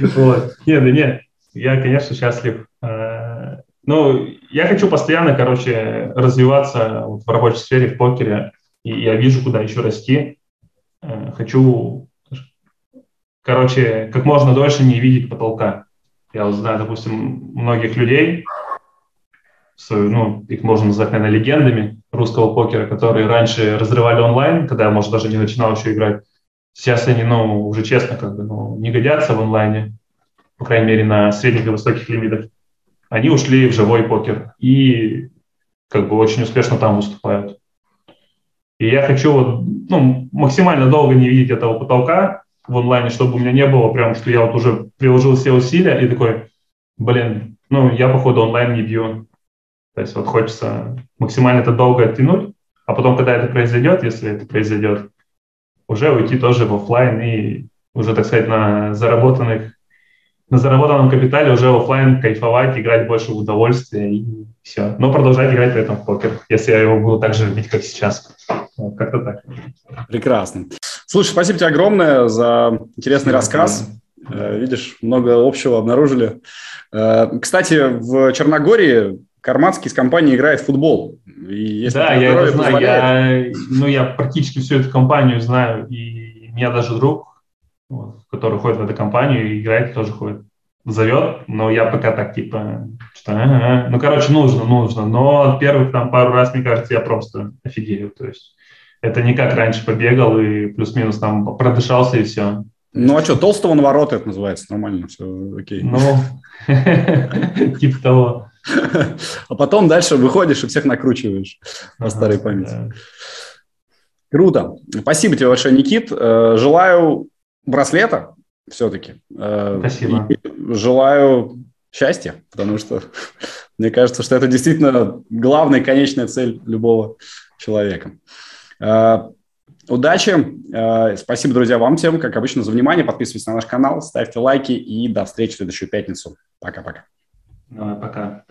Вот. Нет, да нет, я, конечно, счастлив. А, ну, я хочу постоянно, короче, развиваться в рабочей сфере, в покере, и я вижу, куда еще расти. Э, хочу короче, как можно дольше не видеть потолка. Я вот знаю, допустим, многих людей, ну, их можно назвать, наверное, легендами русского покера, которые раньше разрывали онлайн, когда я, может, даже не начинал еще играть. Сейчас они, ну, уже честно, как бы, ну, не годятся в онлайне, по крайней мере, на средних и высоких лимитах. Они ушли в живой покер и как бы очень успешно там выступают. И я хочу вот, ну, максимально долго не видеть этого потолка, в онлайне, чтобы у меня не было прям, что я вот уже приложил все усилия и такой, блин, ну, я, походу, онлайн не бью. То есть вот хочется максимально это долго оттянуть, а потом, когда это произойдет, если это произойдет, уже уйти тоже в офлайн и уже, так сказать, на заработанных на заработанном капитале уже офлайн кайфовать, играть больше в удовольствие и все. Но продолжать играть при этом в покер, если я его буду так же любить, как сейчас. Как-то так. Прекрасно. Слушай, спасибо тебе огромное за интересный спасибо. рассказ. Э, видишь, много общего обнаружили. Э, кстати, в Черногории Карманский с компанией играет в футбол. И если да, я это знаю. Я, ну, я практически всю эту компанию знаю. И у меня даже друг, вот, который ходит в эту компанию и играет, тоже ходит. Зовет, но я пока так типа, что, ну, короче, нужно, нужно. Но первых там пару раз, мне кажется, я просто офигею. То есть это не как раньше побегал и плюс-минус там продышался и все. Ну, а что, толстого на ворота это называется, нормально, все окей. Ну, типа того. А потом дальше выходишь и всех накручиваешь по старой памяти. Круто. Спасибо тебе большое, Никит. Э, желаю браслета все-таки. Э, Спасибо. И желаю счастья, потому что мне кажется, что это действительно главная конечная цель любого человека. Э, удачи. Спасибо, друзья, вам всем, как обычно, за внимание. Подписывайтесь на наш канал, ставьте лайки и до встречи в следующую пятницу. Пока-пока. Давай, пока.